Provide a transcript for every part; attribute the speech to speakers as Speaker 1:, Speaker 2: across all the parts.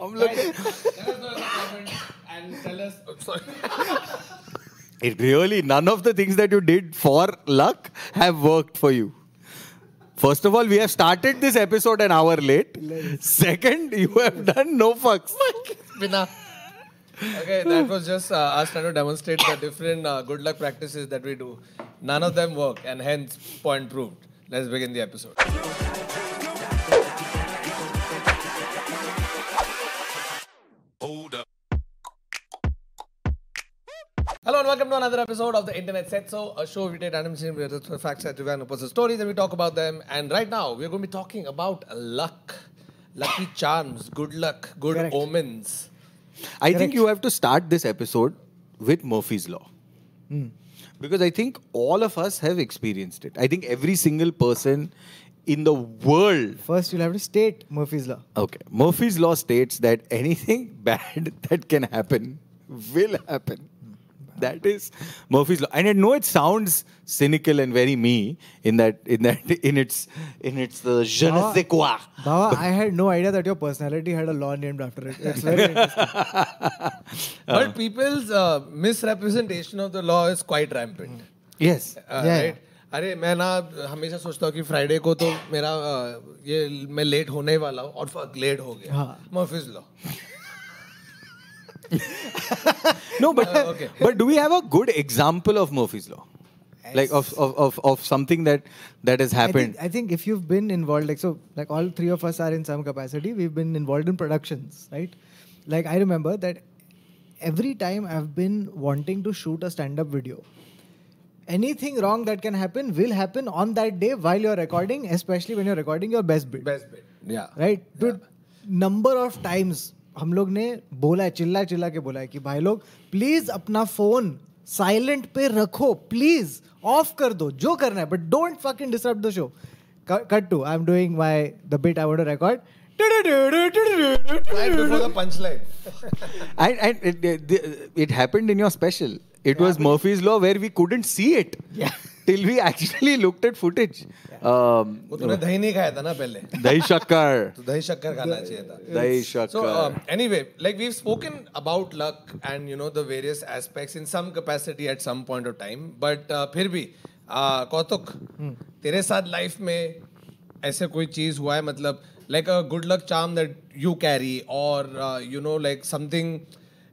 Speaker 1: I'm looking.
Speaker 2: Guys, tell us and tell us. I'm sorry.
Speaker 1: It really, none of the things that you did for luck have worked for you. First of all, we have started this episode an hour late. Second, you have done no fucks.
Speaker 2: Okay, that was just uh, us trying to demonstrate the different uh, good luck practices that we do. None of them work, and hence, point proved. Let's begin the episode. Welcome to another episode of the Internet Said So, a show we take random with facts that review and opposite stories and we talk about them. And right now, we're going to be talking about luck, lucky charms, good luck, good
Speaker 3: Correct.
Speaker 2: omens.
Speaker 1: I think you have to start this episode with Murphy's Law. Hmm. Because I think all of us have experienced it. I think every single person in the world
Speaker 3: First, you'll have to state Murphy's Law.
Speaker 1: Okay. Murphy's Law states that anything bad that can happen will happen. That is Murphy's Law. And I know it sounds cynical and very me in that in that in its in its uh, je ne sais quoi.
Speaker 3: Baba, I had no idea that your personality had a law named after it. It's very interesting.
Speaker 2: But people's uh, misrepresentation of the law is quite rampant.
Speaker 1: Yes.
Speaker 2: Uh,
Speaker 3: Yeah,
Speaker 2: right? अरे मैं ना हमेशा सोचता हूँ कि Friday को तो मेरा uh, ये मैं लेट होने वाला हूँ और लेट हो गया
Speaker 3: हाँ.
Speaker 2: Murphy's law
Speaker 1: no, but
Speaker 2: uh, okay.
Speaker 1: but do we have a good example of Murphy's law? like of, of, of, of something that that has happened I
Speaker 3: think, I think, if you've been involved like so like all three of us are in some capacity we've been involved in productions right like i remember that every time i've been wanting to shoot a stand-up video anything wrong that can happen will happen on that day while you're recording especially when you're recording your best bit
Speaker 2: best bit yeah
Speaker 3: right yeah. number of times हम लोग ने बोला है चिल्ला चिल्ला के बोला है कि भाई लोग प्लीज़ अपना फ़ोन साइलेंट पे रखो प्लीज़ ऑफ़ कर दो जो करना है but don't fucking disturb the show cut to I am
Speaker 2: doing my the
Speaker 1: bit I want to record special it was Murphy's law where we couldn't see it till we actually looked at footage Um,
Speaker 2: दही नहीं खाया था ना पहले?
Speaker 1: दही शक्कर।
Speaker 2: तो दही शक्कर खाना चाहिए था।
Speaker 1: दही
Speaker 2: um, शक्कर। Anyway like we have spoken about luck and you know the various aspects in some capacity at some point of time but फिर भी uh, कौतुक हम्म। तेरे साथ लाइफ में ऐसे कोई चीज़ हुआ है? मतलब like a good luck charm that you carry और you know like something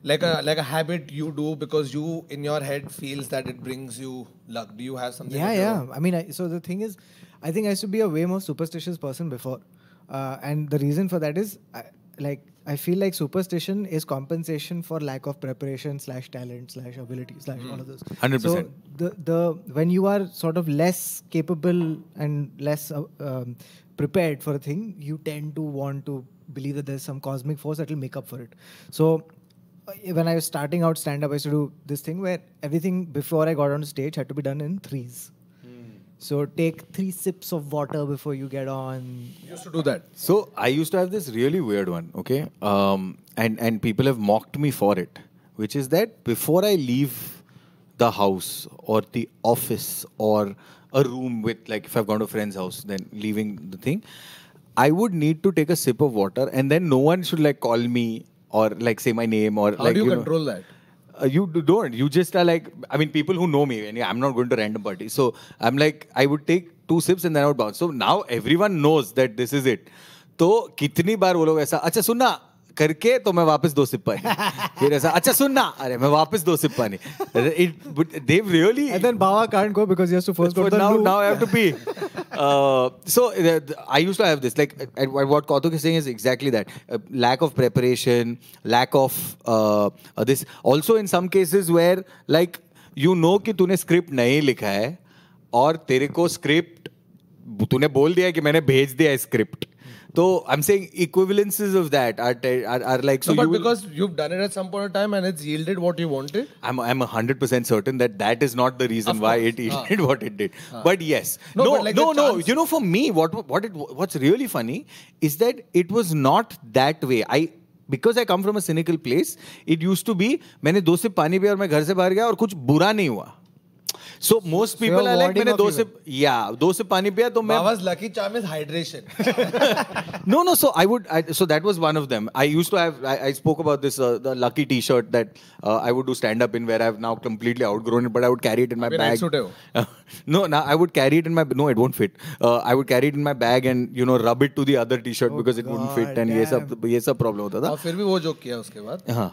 Speaker 2: like a like a habit you do because you in your head feels that it brings you luck. Do you have something
Speaker 3: yeah yeah. I mean I, so the thing is I think I used to be a way more superstitious person before, uh, and the reason for that is, I, like, I feel like superstition is compensation for lack of preparation slash talent slash ability slash all of those.
Speaker 1: 100%.
Speaker 3: So the the when you are sort of less capable and less uh, um, prepared for a thing, you tend to want to believe that there's some cosmic force that will make up for it. So uh, when I was starting out stand up, I used to do this thing where everything before I got on stage had to be done in threes. So take three sips of water before you get on.
Speaker 2: You used to do that.
Speaker 1: So I used to have this really weird one, okay? Um, and, and people have mocked me for it, which is that before I leave the house or the office or a room with, like, if I've gone to a friend's house, then leaving the thing, I would need to take a sip of water and then no one should, like, call me or, like, say my name or,
Speaker 2: How
Speaker 1: like,
Speaker 2: do you,
Speaker 1: know-
Speaker 2: control that?
Speaker 1: uh, you do- don't. You just are like, I mean, people who know me, and I'm not going to random parties. So I'm like, I would take two sips and then I would bounce. So now everyone knows that this is it. तो कितनी बार वो लोग ऐसा अच्छा सुनना करके तो मैं वापस दो सिप पानी फिर ऐसा अच्छा सुनना अरे मैं वापस दो सिप पानी it but they've really
Speaker 3: And then Bawa can't go because he has to first go
Speaker 1: but
Speaker 3: to the
Speaker 1: now,
Speaker 3: loo.
Speaker 1: uh, so uh, I used to have this. Like uh, uh, what Kautuk is saying is exactly that. Uh, lack of preparation, lack of uh, uh, this. Also in some cases where like you know कि तूने script नहीं लिखा है और तेरे को script तूने बोल दिया कि मैंने भेज दिया है script. So I'm saying equivalences of that are te- are, are like so
Speaker 2: no, but
Speaker 1: you will-
Speaker 2: because you've done it at some point of time and it's yielded what you wanted.
Speaker 1: I'm I'm hundred percent certain that that is not the reason
Speaker 2: Of
Speaker 1: why
Speaker 2: course.
Speaker 1: it
Speaker 2: Ah.
Speaker 1: did what it did. But yes,
Speaker 2: No,
Speaker 1: no,
Speaker 2: but like
Speaker 1: no,
Speaker 2: the
Speaker 1: no.
Speaker 2: chance-
Speaker 1: You know, for me, what what it what's really funny is that it was not that way. I because I come from a cynical place. It used to be मैंने दो sip पानी पिया और मैं घर से बाहर गया और कुछ बुरा नहीं हुआ. so most people I like मैंने दो से या दो से पानी पिया तो मैं
Speaker 2: was lucky charm is hydration
Speaker 1: no no so I would so that was one of them I used to have I spoke about this the lucky T-shirt that I would do stand up in where I have now completely outgrown it but I would carry it in my bag no ना I would carry it in my no it won't fit I would carry it in my bag and you know rub it to the other T-shirt because it wouldn't fit and ये सब ये सब problem होता था।
Speaker 2: और फिर भी वो जोक किया उसके बाद?
Speaker 1: हाँ।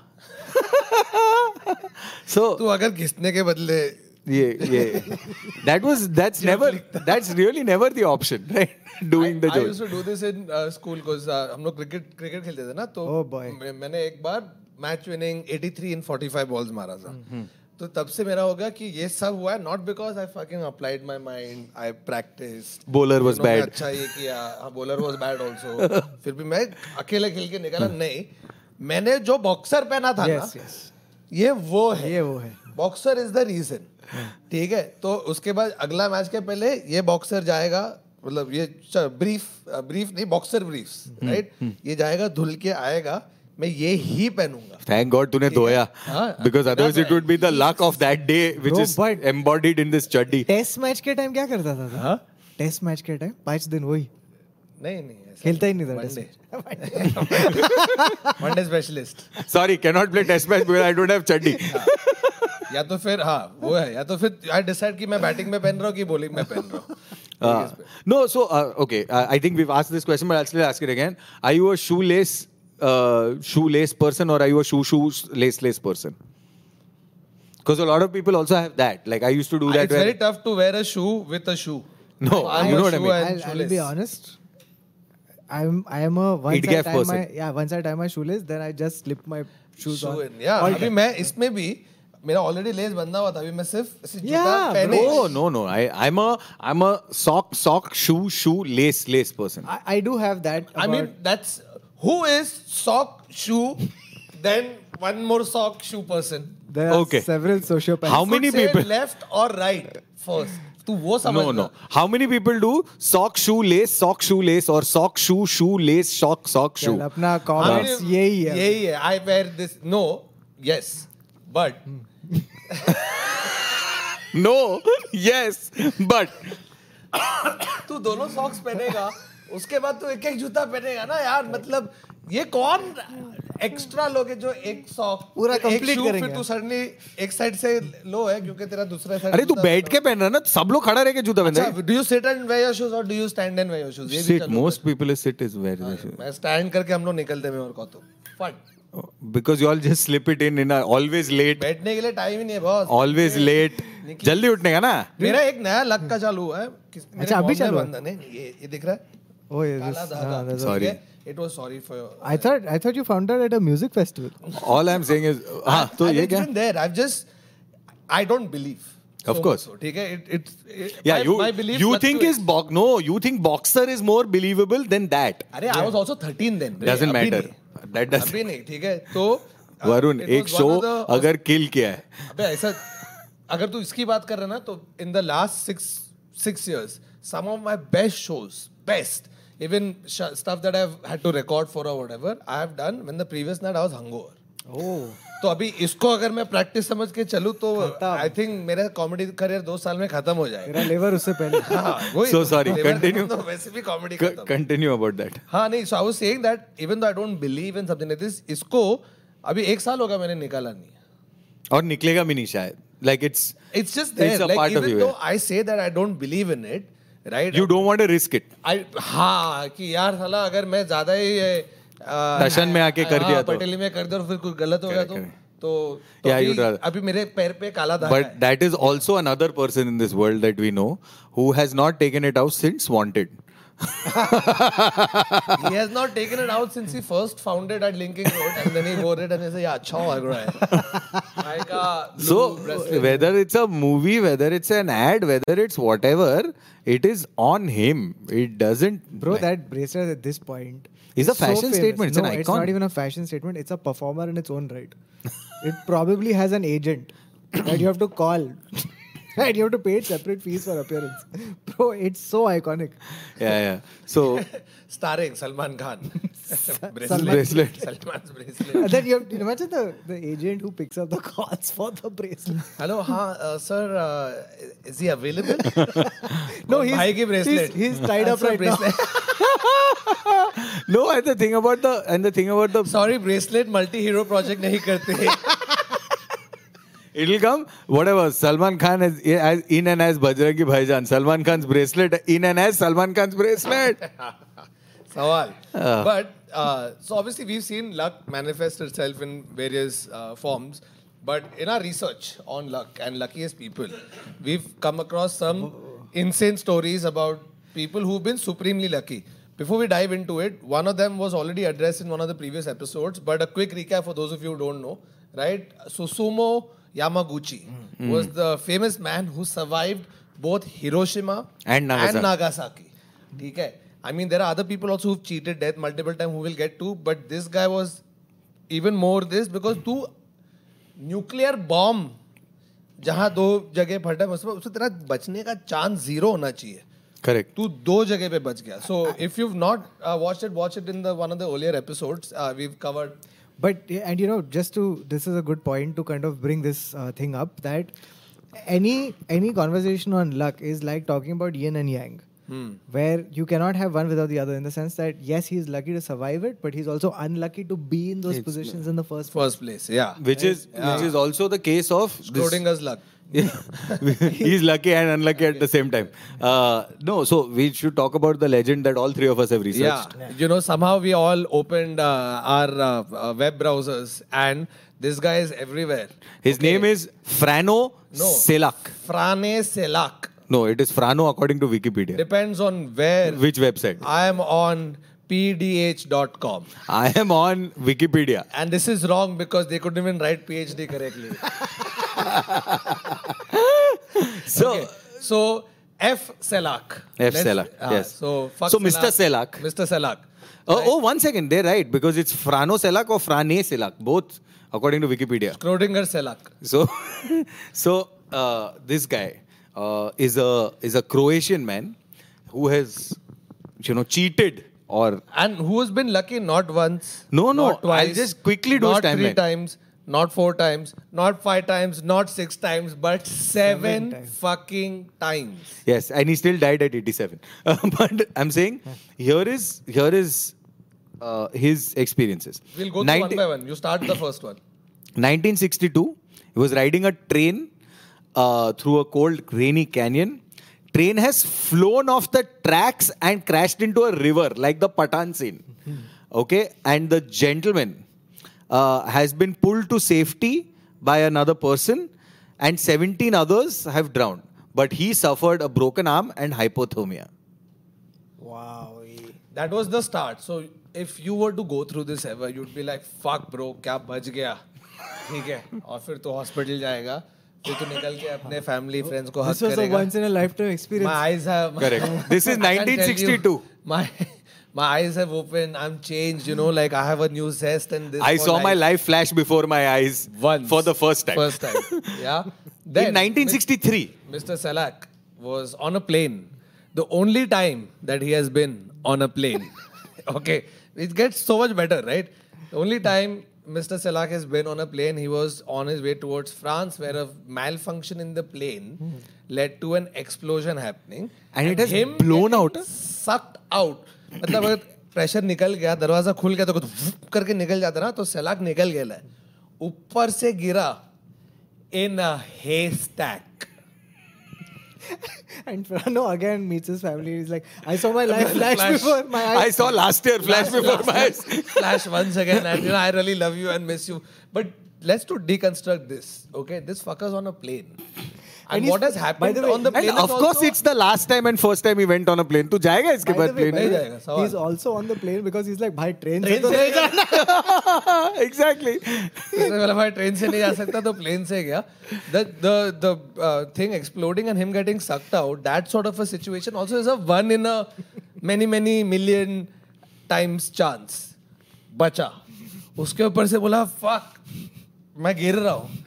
Speaker 1: सो so,
Speaker 2: तू अगर घिसने के बदले
Speaker 1: yeah, yeah. That was that's never that's really never the option, right? Doing the
Speaker 2: I
Speaker 1: joke.
Speaker 2: used to do this in uh, school because uh, हम लोग क्रिकेट क्रिकेट खेलते थे ना तो
Speaker 3: Oh boy.
Speaker 2: मैंने एक बार मैच विनिंग 83 इन 45 बॉल्स मारा था
Speaker 1: हम्म,
Speaker 2: तो तब से मेरा हो गया कि ये सब हुआ not because I fucking applied my mind I practice
Speaker 1: Bowler was bad.
Speaker 2: अच्छा ये किया हाँ बॉलर वाज बैड आल्सो फिर भी मैं अकेले खेल के निकला नहीं मैंने जो बॉक्सर पहना था ना
Speaker 3: Yes, yes.
Speaker 2: ये वो है
Speaker 3: ये वो है
Speaker 2: बॉक्सर इज़ द रीजन ठीक है? तो उसके बाद अगला मैच के पहले ये बॉक्सर जाएगा मतलब ये ब्रीफ ब्रीफ नहीं बॉक्सर ब्रीफ राइट ये जाएगा धुल के आएगा मैं ये ही पहनूँगा।
Speaker 1: थैंक गॉड तूने धोया because otherwise it would be the luck of that day which is embodied in this chaddi
Speaker 3: test match के टाइम क्या करता था
Speaker 2: हाँ?
Speaker 3: टेस्ट मैच के टाइम पाँच दिन वही?
Speaker 2: नहीं नहीं
Speaker 3: खेलता ही नहीं था Monday
Speaker 2: Monday specialist
Speaker 1: sorry can not play test match because I don't have chaddi
Speaker 2: या तो फिर हाँ वो है या तो फिर आई डिसाइड कि मैं बैटिंग में पहन रहा हूँ कि बॉलिंग में पहन रहा हूँ
Speaker 1: Uh, no, so uh, okay, uh, I think we've asked this question, but I'll still ask it again. Are you a shoelace uh, shoelace person or are you a shoe shoe lace lace person? Because a lot of people also have that. Like I used to do that.
Speaker 2: it's
Speaker 1: where-
Speaker 2: very tough to wear a shoe with a shoe
Speaker 1: No,
Speaker 2: I'm
Speaker 1: you
Speaker 2: a
Speaker 1: know what I mean.
Speaker 3: I'll, I'll be honest. I'm I am a once I tie
Speaker 1: person.
Speaker 3: my yeah once I tie my shoelace then I just slip my shoes
Speaker 2: Shoe
Speaker 3: on.
Speaker 2: in. Yeah, अभी मैं इसमें भी मेरा already less बंधा हुआ था अभी मैं सिर्फ़ जूता पहने
Speaker 1: no no no I I am a I am a sock sock shoe shoe less less person
Speaker 3: I do have that
Speaker 2: I mean that's who is sock shoe then one more sock shoe person?
Speaker 3: There are
Speaker 1: okay.
Speaker 3: several sociopaths.
Speaker 1: How many
Speaker 2: so
Speaker 1: people
Speaker 2: left or right तू वो समझ
Speaker 1: no. No how many people do sock shoe less sock shoe less और sock shoe shoe less sock sock shoe
Speaker 3: अपना comments यही है।
Speaker 2: यही है। I wear this no yes but
Speaker 1: No, yes, but
Speaker 2: तू दोनों सॉक्स पहनेगा उसके बाद तू एक एक जूता पहनेगा ना यार मतलब ये कौन एक्स्ट्रा लोग जो एक सॉक
Speaker 3: पूरा
Speaker 2: एक
Speaker 3: करेंगे।
Speaker 2: फिर तू सडनली एक साइड से लो है क्योंकि तेरा दूसरा साइड
Speaker 1: अरे तू बैठ के पहन रहा है ना सब लोग खड़ा रह के जूता पहन रहे हैं।
Speaker 2: Do you sit and wear your shoes और do you stand and wear your shoes ये भी
Speaker 1: Sit.
Speaker 2: चलो
Speaker 1: Most people is sit is
Speaker 2: मैं स्टैंड करके हम लोग निकलते हैं और को तो फट
Speaker 1: because you all just slip it in in always late
Speaker 2: बैठने के लिए टाइम ही नहीं है बॉस
Speaker 1: ऑलवेज लेट जल्दी उठने का ना?
Speaker 2: मेरा एक नया लक का चालू हुआ है।
Speaker 3: अच्छा अभी चालू है
Speaker 2: ये ये दिख रहा है। ओ
Speaker 3: हाँ,
Speaker 2: तो
Speaker 3: ये
Speaker 1: sorry
Speaker 2: it was sorry for your
Speaker 3: I thought I thought you found out at a music festival
Speaker 1: all I am saying is हाँ तो ये क्या?
Speaker 2: I have just I don't believe
Speaker 1: Of so course.
Speaker 2: ठीक है? It, it, it,
Speaker 1: yeah, my, you, my you think is box no you think boxer is more believable than that.
Speaker 2: अरे yeah. I was also 13 then.
Speaker 1: Doesn't matter.
Speaker 2: नहीं ठीक है? तो
Speaker 1: वरुण एक show अगर किल किया है।
Speaker 2: अबे ऐसा अगर तू इसकी बात कर रहा ना तो in the last six six years some of my best shows best even stuff that I had to record for a I have done when the previous night I was hungover
Speaker 3: oh
Speaker 2: तो अभी इसको अगर मैं practice समझ के चलू तो हाँ। आई थिंक मेरा कॉमेडी करियर दो साल में खत्म हो जाएगा।
Speaker 3: लेवर उससे पहले।
Speaker 1: सो
Speaker 2: सॉरी कंटिन्यू वैसे भी कॉमेडी
Speaker 1: कंटिन्यू अबाउट दैट
Speaker 2: हाँ नहीं so I was saying that even though I don't believe in something like this इसको अभी एक साल होगा मैंने निकाला नहीं
Speaker 1: और निकलेगा भी नहीं शायद। Like it's
Speaker 2: it's just there like even though I say that I don't believe in it right
Speaker 1: you don't want to risk it
Speaker 2: I हाँ कि यार साला अगर मैं ज़्यादा ही
Speaker 1: दर्शन में आके कर
Speaker 2: हाँ,
Speaker 1: दिया तो।
Speaker 2: पटेली में कर दिया और फिर कुछ गलत हो गया तो तो तो
Speaker 1: Yeah,
Speaker 2: अभी,
Speaker 1: you'd rather-
Speaker 2: अभी मेरे पैर पे काला धागा
Speaker 1: but
Speaker 2: है
Speaker 1: that is also another person in this world that we know who has not taken it out since wanted
Speaker 2: he has not taken it out since he first found it at Linking Road, and then he wore it and he said, "Yeah, अच्छा लग रहा है." Like a
Speaker 1: So whether it's a movie, whether it's an ad, whether it's whatever, it is on him. It doesn't.
Speaker 3: Bro, that bracelet at this point
Speaker 1: It's a
Speaker 3: is so
Speaker 1: fashion statement. It's
Speaker 3: no,
Speaker 1: an
Speaker 3: It's not even a fashion statement. It's a performer in its own right. it probably has an agent that you have to call. and you have to pay separate fees for appearance. Bro, it's so iconic.
Speaker 1: Yeah, yeah. So
Speaker 2: starring Salman Khan.
Speaker 1: bracelet. Salman. bracelet.
Speaker 2: Salman's bracelet.
Speaker 3: And then you, have, you imagine the, the agent who picks up the calls for the bracelet.
Speaker 2: Hello, ha, uh, sir, uh, is he available?
Speaker 3: no, he's, he's, he's, tied up right
Speaker 2: bracelet. now.
Speaker 1: no, and the thing about the and the thing about the
Speaker 2: sorry bracelet multi hero project
Speaker 1: it'll come whatever. Salman Khan is as in and as Bajrangi Bhaijaan. Salman Khan's bracelet in and as Salman Khan's bracelet.
Speaker 2: Sawal.
Speaker 1: Ah.
Speaker 2: But uh, so obviously we've seen luck manifest itself in various uh, forms. But in our research on luck and luckiest people, we've come across some insane stories about people who've been supremely lucky. Before we dive into it, one of them was already addressed in one of the previous episodes, but a quick recap for those of you who don't know, right? Susumu Yamaguchi mm. was the famous man who survived both Hiroshima
Speaker 1: And Nagasaki.
Speaker 2: and Nagasaki. ठीक है I mean, there are other people also who've cheated death multiple times who will get to, but this guy was even more this because तू nuclear bomb जहाँ दो जगह फटा है उसमें उससे तेरा बचने का चांस ज़ीरो होना चाहिए
Speaker 1: Correct.
Speaker 2: तू दो जगह पे बच गया so if you not watch it watch it in the one of the earlier episodes we covered
Speaker 3: But and you know, just to this is a good point to kind of bring this uh, thing up that any any conversation on luck is like talking about yin and yang. Hmm. Where you cannot have one without the other, in the sense that yes, he is lucky to survive it, but he's also unlucky to be in those it's positions in the first place.
Speaker 2: first place. Yeah,
Speaker 1: which right? is yeah. which is also the case of
Speaker 2: Schrodinger's luck.
Speaker 1: He's lucky and unlucky at the same time. Uh, no, so we should talk about the legend that all three of us have researched.
Speaker 2: Yeah. You know, somehow we all opened uh, our uh, uh, web browsers and this guy is everywhere.
Speaker 1: His name is Frano
Speaker 2: No.
Speaker 1: Selak.
Speaker 2: Frane Selak.
Speaker 1: No, it is Frano according to Wikipedia.
Speaker 2: Depends on where.
Speaker 1: Which website?
Speaker 2: I am on pdh.com.
Speaker 1: I am on Wikipedia.
Speaker 2: And this is wrong because they couldn't even write PhD correctly.
Speaker 1: So,
Speaker 2: Okay. So, F. Selak.
Speaker 1: F.
Speaker 2: Let's-
Speaker 1: Selak,
Speaker 2: ah,
Speaker 1: yes.
Speaker 2: So,
Speaker 1: So, Mr. Selak.
Speaker 2: Mr. Selak.
Speaker 1: oh, oh, one second, they're right because it's Frano Selak or Frane Selak, both according to Wikipedia.
Speaker 2: Schrodinger Selak.
Speaker 1: So, so uh, this guy uh, is a is a Croatian man who has, you know, cheated or
Speaker 2: And who has been lucky not once,
Speaker 1: No, no,
Speaker 2: not twice,
Speaker 1: I'll just quickly do
Speaker 2: not three times, not four times, not five times, not six times, but seven,
Speaker 3: times.
Speaker 2: fucking times.
Speaker 1: yes, and he still died at 87. Uh, but I'm saying here is here is uh, his experiences.
Speaker 2: We'll go through
Speaker 1: Ninety-
Speaker 2: one by one. You start the first one.
Speaker 1: 1962, he was riding a train uh, through a cold, rainy canyon. Train has flown off the tracks and crashed into a river, like the Patan scene. Okay, and the gentleman uh, has been pulled to safety by another person, and 17 others have drowned. But he suffered a broken arm and hypothermia.
Speaker 3: Wow.
Speaker 2: That was the start. So if you were to go through this ever, you'd be like, fuck bro, क्या बच गया ठीक है और फिर तो hospital जाएगा फिर तो निकल के अपने फैमिली फ्रेंड्स को हक
Speaker 3: This was a
Speaker 2: करेगा
Speaker 3: once in a lifetime experience.
Speaker 2: My eyes have
Speaker 1: Correct. This is
Speaker 2: I can tell you,
Speaker 1: 1962.
Speaker 2: My my eyes have opened. I'm changed. You know, like I have a new zest and this.
Speaker 1: I saw my life flash before my eyes
Speaker 2: once
Speaker 1: for the first time.
Speaker 2: First time. Yeah.
Speaker 1: In 1963.
Speaker 2: Mr. Salak was on a plane. The only time that he has been on a plane. okay. It gets so much better, right? The only time Mr. Salak has been on a plane, he was on his way towards France, where a malfunction in the plane hmm. led to an explosion happening.
Speaker 1: And it has
Speaker 2: him
Speaker 1: blown out?
Speaker 2: Sucked out. मतलब अगर pressure निकल गया दरवाज़ा खुल गया तो कुछ करके निकल जाता ना तो सैलाक निकल गया ऊपर से गिरा in a stack
Speaker 3: and no again meets family is like I saw my life flash before my eyes
Speaker 1: I saw last year flash before my
Speaker 2: flash once again and you know I really love you and miss you but let's to deconstruct this okay this fuckers on a plane And,
Speaker 3: he's-
Speaker 2: what has happened
Speaker 3: way-
Speaker 2: on the plane?
Speaker 1: And
Speaker 2: of
Speaker 1: course, it's the last time and first time he went on a plane. तू जाएगा इसके बाद plane
Speaker 2: नहीं जाएगा,
Speaker 3: he's also on the plane because he's like, भाई train से तो नहीं जाना
Speaker 1: exactly.
Speaker 2: उसने बोला भाई ट्रेन से नहीं जा सकता तो प्लेन से गया the the the uh, thing exploding and him getting sucked out that sort of a situation also is a one in a many many million times chance बचा उसके ऊपर से बोला fuck मैं गिर रहा हूँ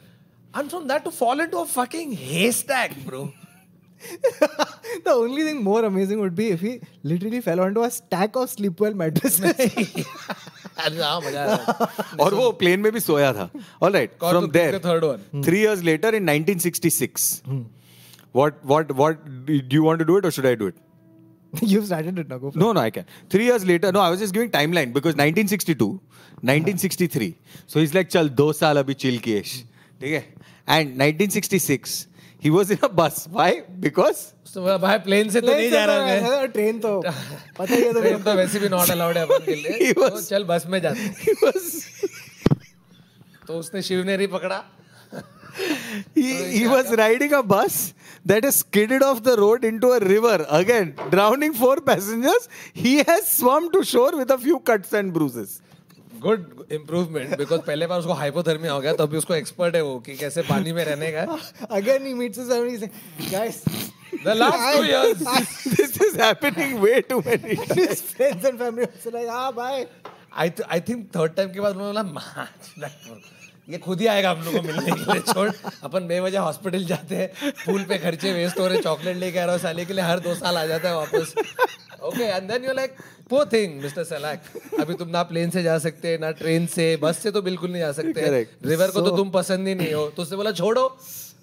Speaker 2: and from that to fall into a fucking haystack bro
Speaker 3: the only thing more amazing would be if he literally fell onto a stack of sleepwell mattresses.
Speaker 2: अरे हाँ मजा आ रहा है
Speaker 1: और वो प्लेन में भी सोया था ऑल राइट
Speaker 2: कौन
Speaker 1: फ्रॉम
Speaker 2: तो
Speaker 1: there
Speaker 2: third one
Speaker 1: three years later in 1966 what what what do you want to do it or should i do it
Speaker 3: You've started it now. Go for
Speaker 1: no no i can three years later no i was just giving timeline because 1962 1963 so he's like chal do saal abhi chill kiye ठीक है And 1966 he was in a bus why because
Speaker 2: उसने बोला भाई plane से तो नहीं जा रहा मैं
Speaker 3: ट्रेन तो पता ही है तो
Speaker 2: ट्रेन तो वैसे भी नॉट अलाउड है अपन के लिए तो चल बस में जाते हैं।
Speaker 1: he was
Speaker 2: तो उसने पकड़ा
Speaker 1: he, he was riding a bus that has skidded off the road into a river again drowning four passengers he has swum to shore with a few cuts and bruises
Speaker 2: good improvement because पहले बार उसको hypothermia हो गया तो अभी उसको expert है वो कि कैसे पानी में रहने का।
Speaker 3: अगेन ही। Meets so सर्वी guys
Speaker 2: the last two years
Speaker 1: this is happening way too many
Speaker 3: friends and family so like हाँ भाई
Speaker 2: I I think third time के बाद उन्होंने बोला ये खुद ही आएगा हम लोग को मिलने के लिए छोड़। अपन बेवजह हॉस्पिटल जाते हैं पूल पे खर्चे वेस्ट हो रहे चॉकलेट लेके आ रहा हूँ साले के लिए हर दो साल आ जाता है वापस। Okay and then you like poor thing mister Selak अभी तुम ना प्लेन से जा सकते ना ट्रेन से बस से तो बिल्कुल नहीं जा सकते रिवर को तो तुम पसंद ही नहीं हो। तो उसने बोला छोड़ो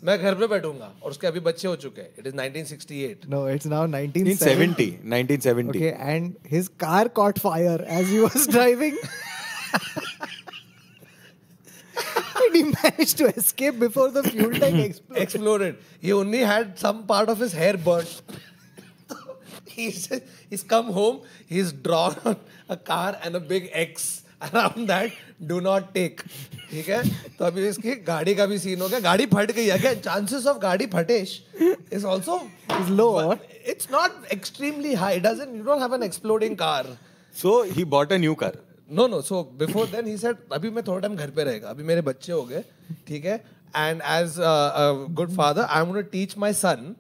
Speaker 2: मैं घर पे बैठूँगा। और उसके अभी बच्चे हो चुके हैं। It is 1968
Speaker 3: No, it's now 1970.
Speaker 1: 1970 1970
Speaker 3: Okay, and his car caught fire as he was and he managed to escape before the fuel tank exploded.
Speaker 2: exploded. He only had some part of his hair burnt. he's, he's come home, he's drawn on a car and a big X around that. Do not take. ठीक है तो अभी इसकी गाड़ी का भी scene हो गया गाड़ी फट गई अगेन चांसेस ऑफ़ गाड़ी फटेश is also
Speaker 3: Is low, or?
Speaker 2: It's not extremely high doesn't you don't have an exploding car
Speaker 1: so he bought a new car
Speaker 2: no no so before then he said अभी मैं थोड़ा time घर पे रहेगा अभी मेरे बच्चे हो गए ठीक है and as good father I am gonna teach my son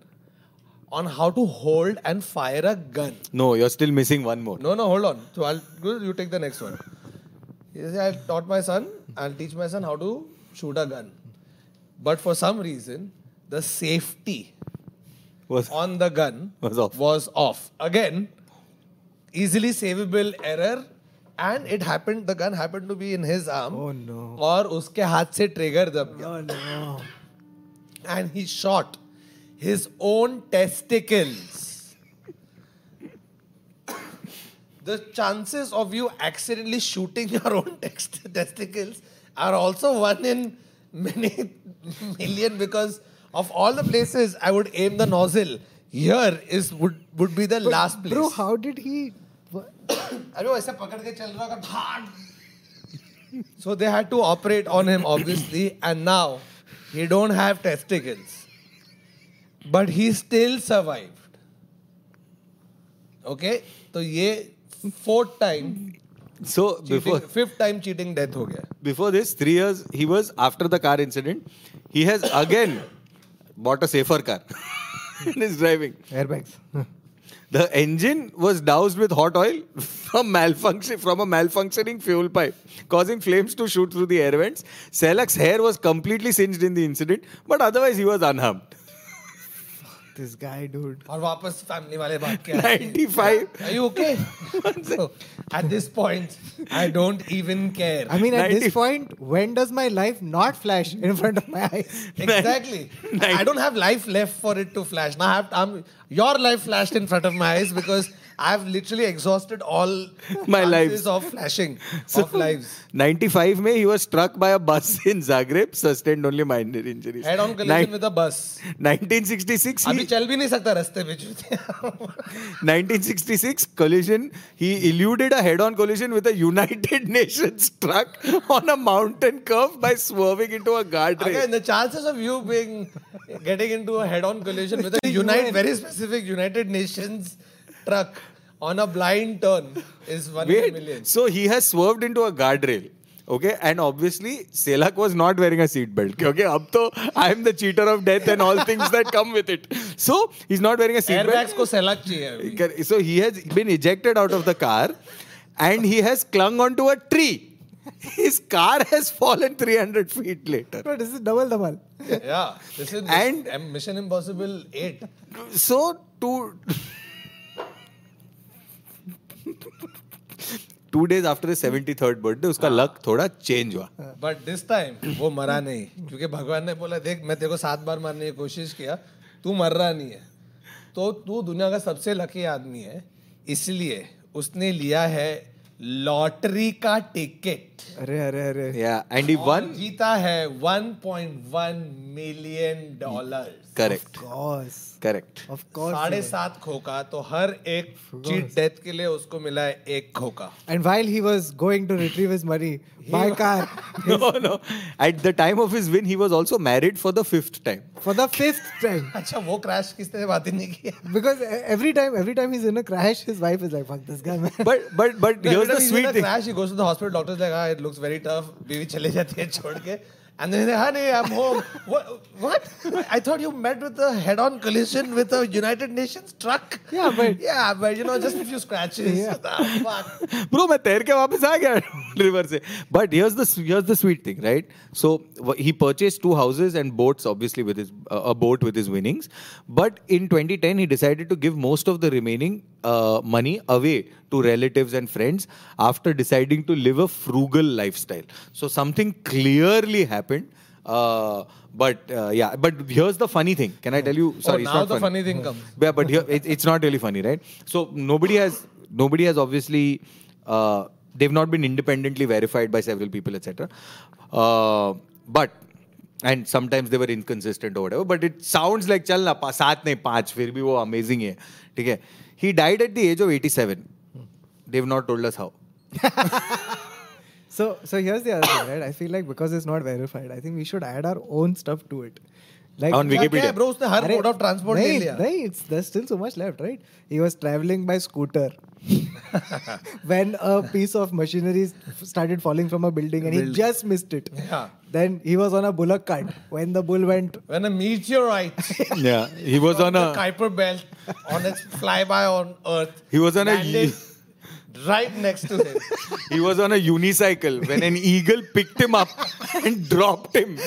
Speaker 2: on how to hold and fire a gun.
Speaker 1: no you're still missing one more
Speaker 2: No, no, hold on. So I'll go- you take the next one. He said, I taught my son, I'll teach my son how to shoot a gun. But for some reason, the safety
Speaker 1: was
Speaker 2: on the gun
Speaker 1: Was off.
Speaker 2: was off. Again, easily savable error. And it happened, the gun happened to be in his arm.
Speaker 3: Oh, no.
Speaker 2: और उसके हाथ से trigger दब गया.
Speaker 3: Oh no.
Speaker 2: And he shot his own testicles. the chances of you accidentally shooting your own text- testicles are also one in many million because of all the places I would aim the nozzle. Here is would would be the last place.
Speaker 3: Bro, how did he?
Speaker 2: अरे वो ऐसे पकड़ के चल रहा था so they had to operate on him obviously and now he don't have testicles but he still survived okay तो ये fourth time
Speaker 1: So before
Speaker 2: fifth time cheating death ho gaya.
Speaker 1: Before this, three years he was after the car incident. He has again bought a safer car and is driving.
Speaker 3: Airbags.
Speaker 1: The engine was doused with hot oil from malfunction from a malfunctioning fuel pipe causing flames to shoot through the air vents. Selak's hair was completely singed in the incident but otherwise he was unharmed
Speaker 3: this guy, dude.
Speaker 2: और वापस family वाले भाग के आए
Speaker 1: 95
Speaker 2: Are you okay? so, at this point, I don't even care.
Speaker 3: I mean, at
Speaker 1: 90
Speaker 3: this point, when does my life not flash in front of my eyes?
Speaker 2: Exactly. I don't have life left for it to flash. Now I have I'm, your life flashed in front of my eyes because I've literally exhausted all
Speaker 1: My
Speaker 2: chances
Speaker 1: lives.
Speaker 2: of flashing
Speaker 1: So-
Speaker 2: of lives.
Speaker 1: 95 May, he was struck by a bus in Zagreb, sustained only minor injuries.
Speaker 2: Head on collision
Speaker 1: Nine-
Speaker 2: with a bus.
Speaker 1: 1966,
Speaker 2: अभी
Speaker 1: he,
Speaker 2: चल भी नहीं सकता रास्ते में
Speaker 1: 1966 collision, he eluded a head-on collision with a United Nations truck on a mountain curve by swerving into a guardrail.
Speaker 2: Again, the chances of you being getting into a head-on collision with a United, very specific United Nations truck on a blind turn is one Wait, million.
Speaker 1: So he has swerved into a guardrail. Okay, and obviously Selak was not wearing a seatbelt. Okay, up to I am the cheater of death and all things that come with it. So he's not wearing a seatbelt.
Speaker 2: Airbags ko
Speaker 1: Selak. So he has been ejected out of the car, and he has clung onto a tree. His car has fallen 300 feet later.
Speaker 3: But this is double double.
Speaker 2: Yeah, this is
Speaker 1: and
Speaker 2: Mission Impossible 8.
Speaker 1: So to two days after his 73rd birthday, उसका luck थोड़ा change हुआ.
Speaker 2: But this time वो मरा नहीं क्योंकि भगवान ने बोला देख मैं तेरे को सात बार मारने की कोशिश किया तू मर रहा नहीं है। तो तू दुनिया का सबसे लकी आदमी है इसलिए उसने लिया है लॉटरी का टिकट।
Speaker 3: अरे अरे अरे।
Speaker 1: Yeah, and he won.
Speaker 2: जीता है 1.1 मिलियन डॉलर
Speaker 3: करेक्ट करेक्ट
Speaker 2: साढ़े सात खोका तो हर एक चीट डेथ के लिए उसको मिला है एक खोका
Speaker 3: and while he was going to retrieve his money by car
Speaker 1: no no at the time of his win he was also married for the fifth time
Speaker 3: for the fifth time
Speaker 2: अच्छा वो crash किसने बात ही नहीं की
Speaker 3: because every time every time he is in a crash his wife is like fuck this guy man
Speaker 1: but but but here is the sweet thing
Speaker 2: crash he goes to the hospital doctors like it looks very tough बीवी चले जाती है छोड़ के. and then he's like honey I'm home what what I thought you met with a head on collision with a United Nations truck
Speaker 3: Yeah, but-
Speaker 2: yeah but you know just a few scratches
Speaker 3: Yeah.
Speaker 2: Ah, fuck.
Speaker 1: Bro, मैं तैर के वापस आ गया river से. But here's the here's the sweet thing, right? So wh- he purchased two houses and boats, obviously with his uh, a boat with his winnings. But in 2010, he decided to give most of the remaining uh, money away to relatives and friends after deciding to live a frugal lifestyle. So something clearly happened. Uh, but uh, yeah, but here's the funny thing. Can I tell you? Sorry,
Speaker 2: oh
Speaker 1: it's
Speaker 2: now
Speaker 1: not
Speaker 2: the funny thing comes
Speaker 1: yeah, but here it, it's not really funny, right? So nobody has nobody has obviously uh, they've not been independently verified by several people, etc. Uh, but and sometimes they were inconsistent or whatever. But it sounds like चल ना पा- सात नहीं पांच फिर भी वो amazing है, ठीक है? He died at the age of 87. They've not told us how.
Speaker 3: So, so here's the other thing, right? I feel like because it's not verified, I think we should add our own stuff to it. Like
Speaker 1: On
Speaker 2: क्या
Speaker 1: Wikipedia.
Speaker 2: क्या है bro उसने हर
Speaker 3: अरे,
Speaker 2: mode of transport ले
Speaker 3: नहीं,
Speaker 2: लिया
Speaker 3: नहीं, it's there's still so much left, right? He was traveling by scooter when a piece of machinery started falling from a building and he just missed it.
Speaker 2: Yeah.
Speaker 3: Then he was on a bullock cart when the bull went.
Speaker 2: when a meteorite
Speaker 1: Yeah, he was on
Speaker 2: the
Speaker 1: a
Speaker 2: Kuiper belt on its flyby on Earth
Speaker 1: He was on a
Speaker 2: landed right next to him
Speaker 1: he was on a unicycle when an eagle picked him up and dropped him,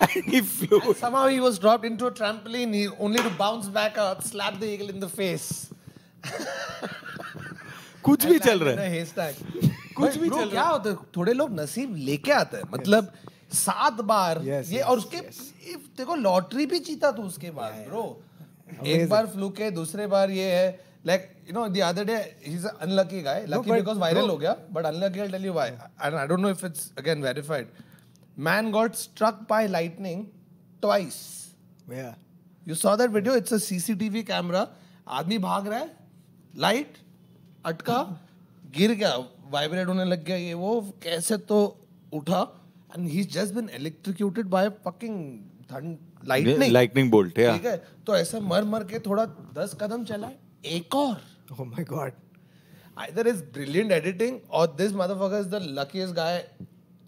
Speaker 1: and he flew.
Speaker 2: Somehow he was dropped into a trampoline, he, only to bounce back up, slap the eagle in the face.
Speaker 1: कुछ भी चल रहा है।
Speaker 2: कुछ भी चल क्या होता है? थोड़े लोग नसीब लेके आते हैं। मतलब सात बार
Speaker 3: Yes,
Speaker 2: ये
Speaker 3: yes,
Speaker 2: और उसके ये देखो लॉटरी भी जीता तू उसके बाद ब्रो एक बार फ्लूक है दूसरे बार ये है। Like you know the other day he is unlucky
Speaker 3: guy
Speaker 2: lucky because
Speaker 3: viral
Speaker 2: हो गया but unlucky I tell you why and I don't know if it's again verified man got struck by lightning twice
Speaker 3: Yeah.
Speaker 2: You saw that video it's a CCTV camera आदमी भाग रहा है light अटका गिर गया vibrate होने लग गया ये वो कैसे तो उठा and he just been electrocuted by fucking
Speaker 1: lightning bolt
Speaker 2: ठीक है तो ऐसे मर मर के थोड़ा दस कदम चला एक और।
Speaker 3: My God
Speaker 2: either is brilliant editing और this motherfucker is the luckiest guy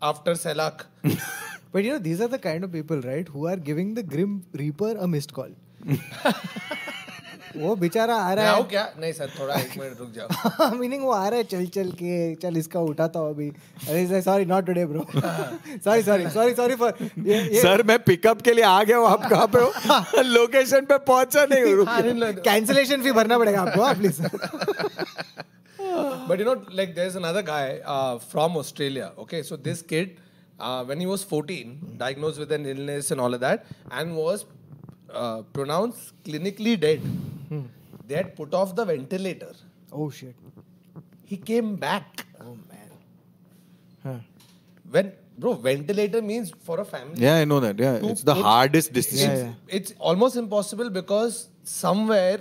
Speaker 2: after Selak
Speaker 3: but you know these are the kind of people right who are giving the grim reaper a missed call वो बेचारा आ रहा है।
Speaker 2: क्या? नहीं sir थोड़ा एक minute रुक जाओ।
Speaker 3: मीनिंग वो आ रहा है चल चल के चल इसका उठाता हूँ अभी। अरे sorry not today bro sorry sorry sorry sorry for
Speaker 1: sir मैं पिकअप के लिए आ गया हूँ आप कहाँ पे हो? लोकेशन पे पहुँचा नहीं हूँ
Speaker 3: कैंसिलेशन फ़ी भरना पड़ेगा आपको please
Speaker 2: But you know, like there's another guy uh, from Australia. Okay, so this kid, uh, when he was 14, diagnosed with an illness and all of that, and was uh, pronounced clinically dead. They had put off the ventilator
Speaker 3: Oh shit.
Speaker 2: He came back.
Speaker 3: Oh man. Huh.
Speaker 2: When bro, ventilator means for a family.
Speaker 1: Yeah, I know that. Yeah,
Speaker 2: to
Speaker 1: it's the
Speaker 2: put-
Speaker 1: hardest
Speaker 2: It's,
Speaker 1: decision.
Speaker 3: Yeah, yeah.
Speaker 2: it's almost impossible because somewhere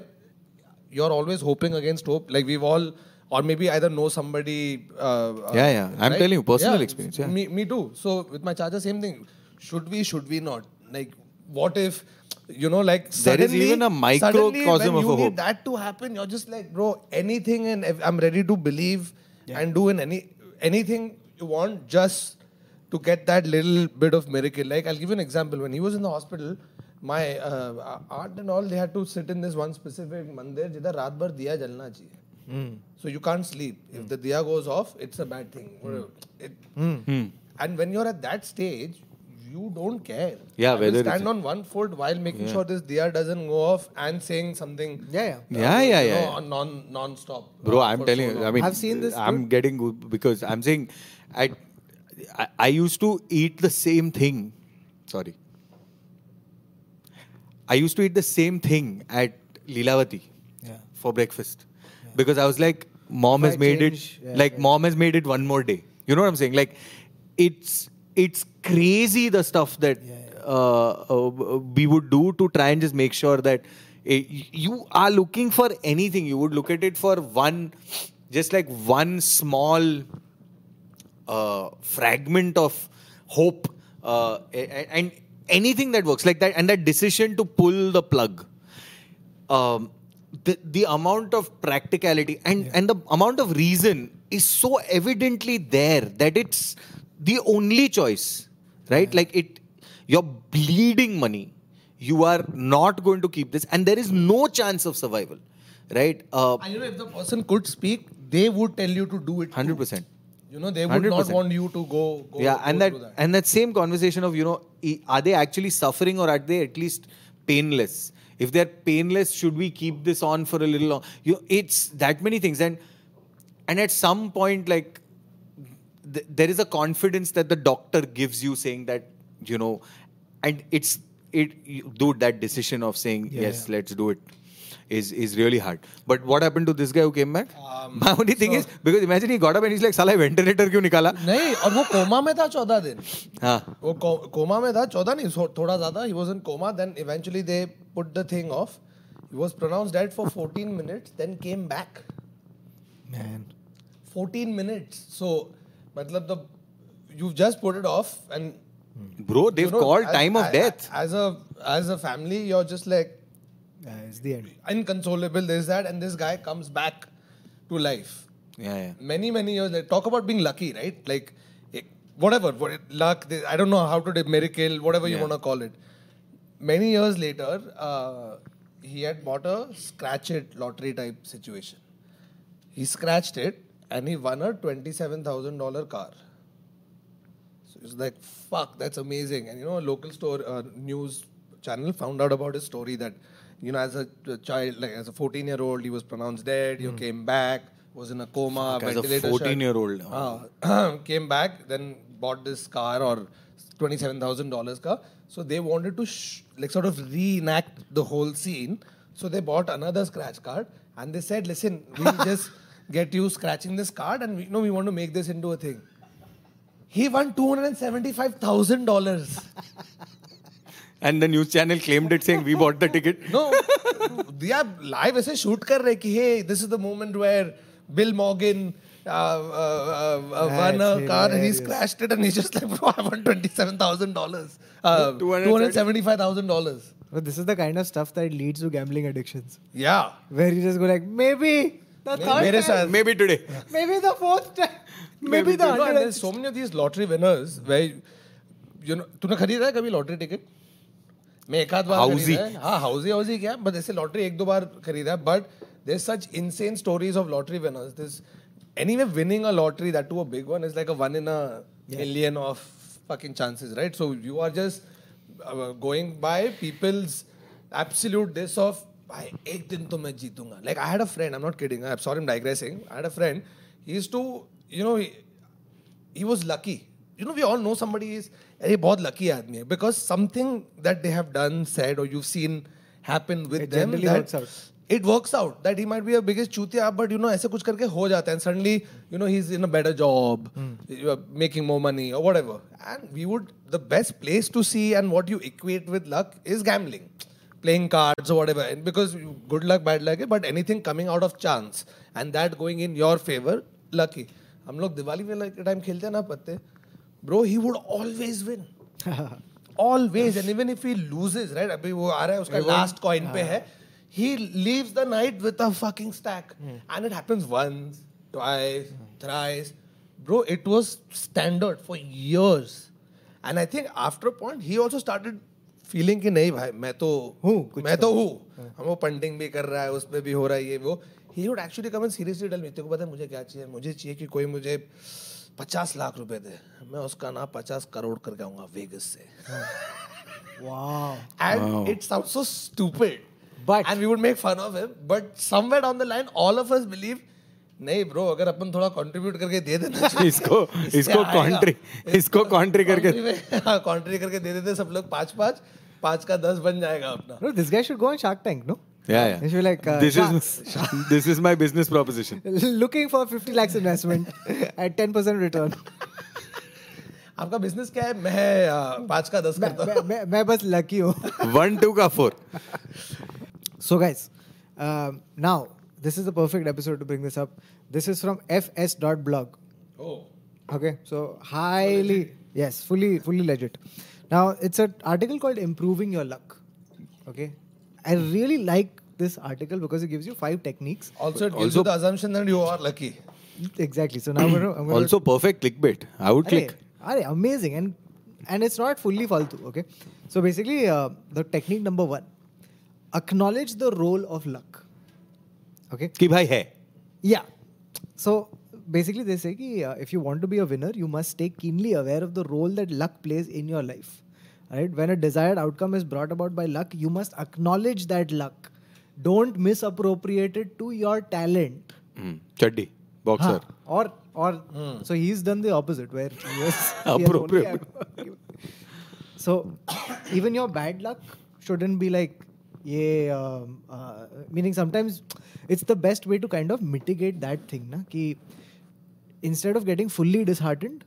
Speaker 2: you're always hoping against hope. Like we've all, or maybe either know somebody. Uh, uh,
Speaker 1: Yeah, yeah. I'm
Speaker 2: right?
Speaker 1: telling you, personal experience, yeah.
Speaker 2: Me, me too. So with my charger, same thing. Should we? Should we not? Like, what if you know like suddenly,
Speaker 1: there is even a microcosm
Speaker 2: when
Speaker 1: of
Speaker 2: you need that to happen you're just like bro anything and i'm ready to believe yeah. and do in any anything you want just to get that little bit of miracle like i'll give you an example when he was in the hospital my uh, aunt and all they had to sit in this one specific mandir jidhar raat bhar diya jalna chahiye Mm. So you can't sleep. Mm. If hmm. the diya goes off, it's a bad thing. Mm. It, hmm. and when you're at that stage, you don't care.
Speaker 1: Yeah,
Speaker 2: I will
Speaker 1: whether
Speaker 2: stand on one foot while making sure this diya doesn't go off and saying something.
Speaker 3: Yeah, yeah.
Speaker 1: Yeah, yeah,
Speaker 2: you
Speaker 1: yeah.
Speaker 2: know, non non-stop.
Speaker 1: Bro,
Speaker 2: uh,
Speaker 1: I'm telling
Speaker 2: so
Speaker 1: you. I mean,
Speaker 3: I've seen this
Speaker 1: I'm
Speaker 3: too.
Speaker 1: getting good because I'm saying, I, I, I used to eat the same thing. Sorry. I used to eat the same thing at Lilavati
Speaker 3: Yeah.
Speaker 1: for breakfast because I was like, mom
Speaker 3: If
Speaker 1: has
Speaker 3: I
Speaker 1: made
Speaker 3: change-
Speaker 1: it.
Speaker 3: yeah,
Speaker 1: like
Speaker 3: right.
Speaker 1: mom has made it one more day. You know what I'm saying? Like, it's it's crazy the stuff that
Speaker 3: Yeah,
Speaker 1: uh, uh, we would do to try and just make sure that eh, you are looking for anything. You would look at it for one, just like one small uh, fragment of hope uh, and anything that works like that and that decision to pull the plug. Um, the, the amount of practicality and, and the amount of reason is so evidently there that it's the only choice right like it you're bleeding money you are not going to keep this and there is no chance of survival right uh,
Speaker 2: And you know, if the person could speak, they would tell you to do it.
Speaker 1: 100%
Speaker 2: You know, they would not
Speaker 1: 100%.
Speaker 2: want you to go. go
Speaker 1: yeah
Speaker 2: go
Speaker 1: and that,
Speaker 2: that.
Speaker 1: and that same conversation of you know are they actually suffering or are they at least painless if they're painless should we keep this on for a little long you know, it's that many things and and at some point like th- there is a confidence that the doctor gives you saying that you know and it's it you- dude that decision of saying
Speaker 3: Yeah,
Speaker 1: yes
Speaker 3: yeah.
Speaker 1: let's do it is is really hard but what happened to this guy who came back
Speaker 2: Um,
Speaker 1: my only thing
Speaker 2: so-
Speaker 1: is because imagine he got up and he's like साला ventilator क्यों निकाला
Speaker 2: नहीं और वो coma में था चौदह दिन
Speaker 1: हाँ
Speaker 2: वो को- कोमा में था चौदह नहीं सो- थोड़ा ज्यादा ही was in coma then eventually they put the thing of he was pronounced dead for 14 minutes then came back
Speaker 3: Man.
Speaker 2: 14 minutes so but, you've just put it off and
Speaker 1: bro they've called time of death.
Speaker 2: as a as a family you're just like
Speaker 3: it's the end.
Speaker 2: inconsolable there's that and this guy comes back to life.
Speaker 1: Yeah, yeah.
Speaker 2: many many years They talk about being lucky right? Like eh, whatever luck i don't know how to do miracle whatever you want to call it. Many years later uh, he had bought a scratch it lottery type situation. He scratched it and he won a $27000 car. So it's like fuck that's amazing. And you know a local store uh, news channel found out about his story that you know as a, a child like as a 14 year old he was pronounced dead. He came back was in a coma
Speaker 1: Hmm. Fuck, as a
Speaker 2: ventilator
Speaker 1: 14-year-old.
Speaker 2: uh, came back then bought this car or $27000 car. So they wanted to sh- like sort of reenact the whole scene. So they bought another scratch card and they said listen we'll just get you scratching this card and we you know we want to make this into a thing he won $275,000.
Speaker 1: And the news channel claimed it saying we bought the ticket.
Speaker 2: No, they are live ऐसे shoot कर रहे कि hey, this is the moment where Bill Morgan uh, uh, uh, won a
Speaker 3: That's
Speaker 2: car and he
Speaker 3: hilarious.
Speaker 2: scratched it and he's just like, bro, I won twenty-seven thousand dollars, uh, two hundred seventy-five thousand dollars.
Speaker 3: But this is the kind of stuff that leads to gambling addictions.
Speaker 2: Yeah,
Speaker 3: Where you just go like, maybe the third
Speaker 2: मेरे
Speaker 3: time,
Speaker 2: साथ
Speaker 1: Maybe today.
Speaker 3: maybe the fourth time, maybe, the
Speaker 2: You know, and
Speaker 3: hundred.
Speaker 2: there's so many of these lottery winners where you know तूने खरीदा है कभी lottery ticket मैं एक आध बार
Speaker 1: Housey.
Speaker 2: खरीदा है हाँ हाउसी हाउसी क्या बट ऐसे लॉटरी एक दो बार खरीदा है but there such insane stories of lottery winners this anyway winning a lottery that too a big one is like a one in a million of fucking chances right so you are just uh, going by people's absolute this of भाई एक दिन तो मैं जीतूँगा। Like I had a friend I am not kidding I am sorry am digressing I had a friend he is too you know he was lucky you know we all know somebody is अरे बहुत lucky आदमी है because something that they have done said और you seen happen with them it works out that he might be a biggest चूतिया but you know ऐसे कुछ करके हो जाता है and suddenly you know he is in a better job making more money और whatever and we would the best place to see and what you equate with luck is gambling playing cards or whatever. And because you- good luck, bad luck, but anything coming out of chance and that going in your favor, lucky. हम लोग दिवाली में time खेलते हैं ना पत्ते bro he would always win always and even if he loses right अभी वो आ रहा है उसका last coin पे है he leaves the night with a fucking stack and it happens once twice thrice bro it was standard for years and I think after a point he also started feeling कि नहीं भाई मैं तो
Speaker 3: हूँ
Speaker 2: मैं तो हूँ। हम वो पंडिंग भी कर रहा है उसमें भी हो रहा है ये वो। He would actually come and seriously dull मित्र को पता है मुझे क्या चाहिए? मुझे चाहिए कि कोई मुझे पचास लाख रुपए दे। मैं उसका नाम पचास करोड़ करके आऊँगा वेगस से। And it sound so stupid
Speaker 3: but
Speaker 2: and we would make fun of him but somewhere on the line all of us believe नहीं ब्रो अगर अपन थोड़ा कंट्रीब्यूट करके दे देते
Speaker 1: इसको इसको इसको कंट्री करके
Speaker 2: कंट्री हाँ, करके दे देते सब लोग पाँच पाँच पाँच का दस बन जाएगा अपना।
Speaker 3: Bro this should go on Shark Tank no
Speaker 1: yeah yeah
Speaker 3: should like
Speaker 1: this is my business proposition
Speaker 3: looking for 50 lakh investment at 10% return
Speaker 2: आपका बिज़नेस क्या है? मैं पाँच का दस करता
Speaker 3: हूँ। मैं बस लकी हूँ।
Speaker 1: वन टू का four
Speaker 3: so guys now this is the perfect episode to bring this up. This is from fs.blog.
Speaker 2: Oh.
Speaker 3: Okay, so highly yes, fully fully legit. Now it's an article called "Improving Your Luck." Okay, I really like this article because it gives you five techniques.
Speaker 2: also it gives
Speaker 1: Also-
Speaker 2: you the assumption that you are lucky
Speaker 3: Exactly. So now we're, I'm gonna
Speaker 1: also perfect clickbait I would click
Speaker 3: Arey, arey, amazing and and it's not fully faltu. Okay, so basically uh, the technique number one: acknowledge the role of luck okay.
Speaker 1: ki bhai hai
Speaker 3: yeah. So basically they say ki, uh, if you want to be a winner you must stay keenly aware of the role that luck plays in your life. Right? When a desired outcome is brought about by luck you must acknowledge that luck. Don't misappropriate it to your talent.
Speaker 1: Mm. chaddi boxer.
Speaker 3: Or or hmm. so he's done the opposite where he was
Speaker 1: appropriate.
Speaker 3: so even your bad luck shouldn't be like yeah um, uh, meaning sometimes it's the best way to kind of mitigate that thing na ki instead of getting fully disheartened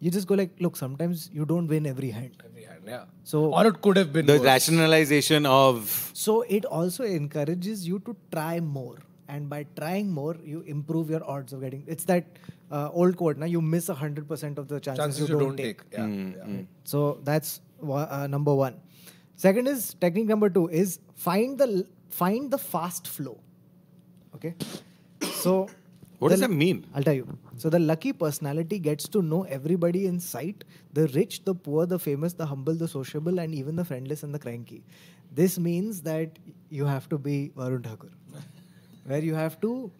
Speaker 3: you just go like look sometimes you don't win every hand.
Speaker 2: Every hand, yeah.
Speaker 3: So-
Speaker 2: or it could have been
Speaker 1: the
Speaker 2: worse.
Speaker 1: rationalization of
Speaker 3: so it also encourages you to try more. And by trying more you improve your odds of getting it's that uh, old quote now you miss 100% of the chances,
Speaker 2: chances
Speaker 3: you, don't, take,
Speaker 2: yeah,
Speaker 1: Hmm,
Speaker 2: yeah.
Speaker 3: so that's uh, number one second is technique number two is find the find the fast flow okay so
Speaker 1: What does that mean?
Speaker 3: I'll tell you. So the lucky personality gets to know everybody in sight the rich, the poor, the famous, the humble, the sociable, and even the friendless and the cranky. This means that you have to be Varun Thakur. Where you have to,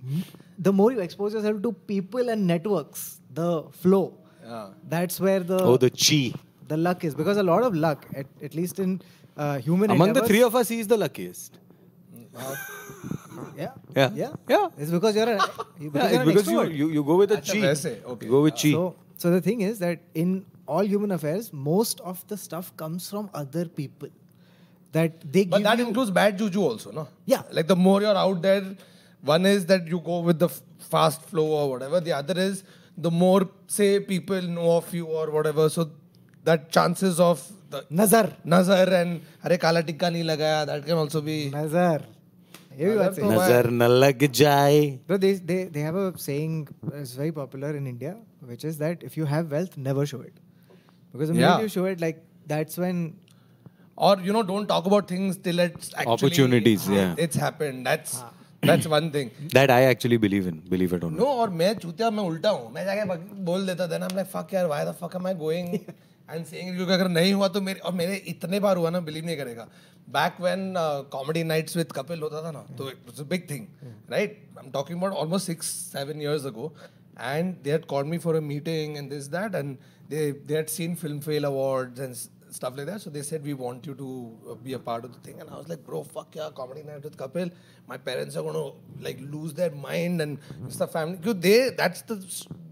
Speaker 3: the more you expose yourself to people and networks, the flow.
Speaker 2: Yeah.
Speaker 3: That's where the
Speaker 1: oh the chi
Speaker 3: the luck is. Because a lot of luck, at, at least in uh, human
Speaker 1: among
Speaker 3: endeavors, the
Speaker 1: three of us he is the luckiest.
Speaker 3: Mm, uh, yeah.
Speaker 1: yeah.
Speaker 3: Yeah.
Speaker 1: Yeah.
Speaker 3: It's because you're a because,
Speaker 1: yeah,
Speaker 3: you're
Speaker 1: because you, you, you go with a chi.
Speaker 2: okay.
Speaker 1: go with chi.
Speaker 3: So, so the thing is that in all human affairs most of the stuff comes from other people. That they
Speaker 2: but that includes bad juju also no?
Speaker 3: Yeah.
Speaker 2: Like the more you're out there one is that you go with the fast flow or whatever. The other is the more say people know of you or whatever. So that chances of
Speaker 3: नज़र
Speaker 2: नज़र and अरे काला टिक्का नहीं लगाया that can also be
Speaker 3: नज़र ये भी बात
Speaker 1: नज़र न लग जाए
Speaker 3: bro they they they have a saying it's very popular in India which is that if you have wealth never show it because the minute you show it like that's when
Speaker 2: or you know don't talk about things till it's actually
Speaker 1: opportunities yeah
Speaker 2: it's happened that's that's one thing
Speaker 1: that i actually believe in believe it or not
Speaker 2: no और मैं चूतिया मैं उल्टा हूँ मैं जाके बोल देता then i'm like fuck यार why the fuck am i going I am and saying क्योंकि अगर नहीं हुआ तो मेरे, और मेरे इतने बार हुआ ना बिलीव नहीं करेगा. Back when Comedy Nights with Kapil होता था ना तो it was a big thing right I am talking about almost 6 7 years ago and they had called me for a meeting and this that and they had seen film fail awards and s- stuff like that so they said we want you to uh, be a part of the thing and i was like bro fuck yeah comedy night with kapil my parents are going to like lose their mind and it's the family because they that's the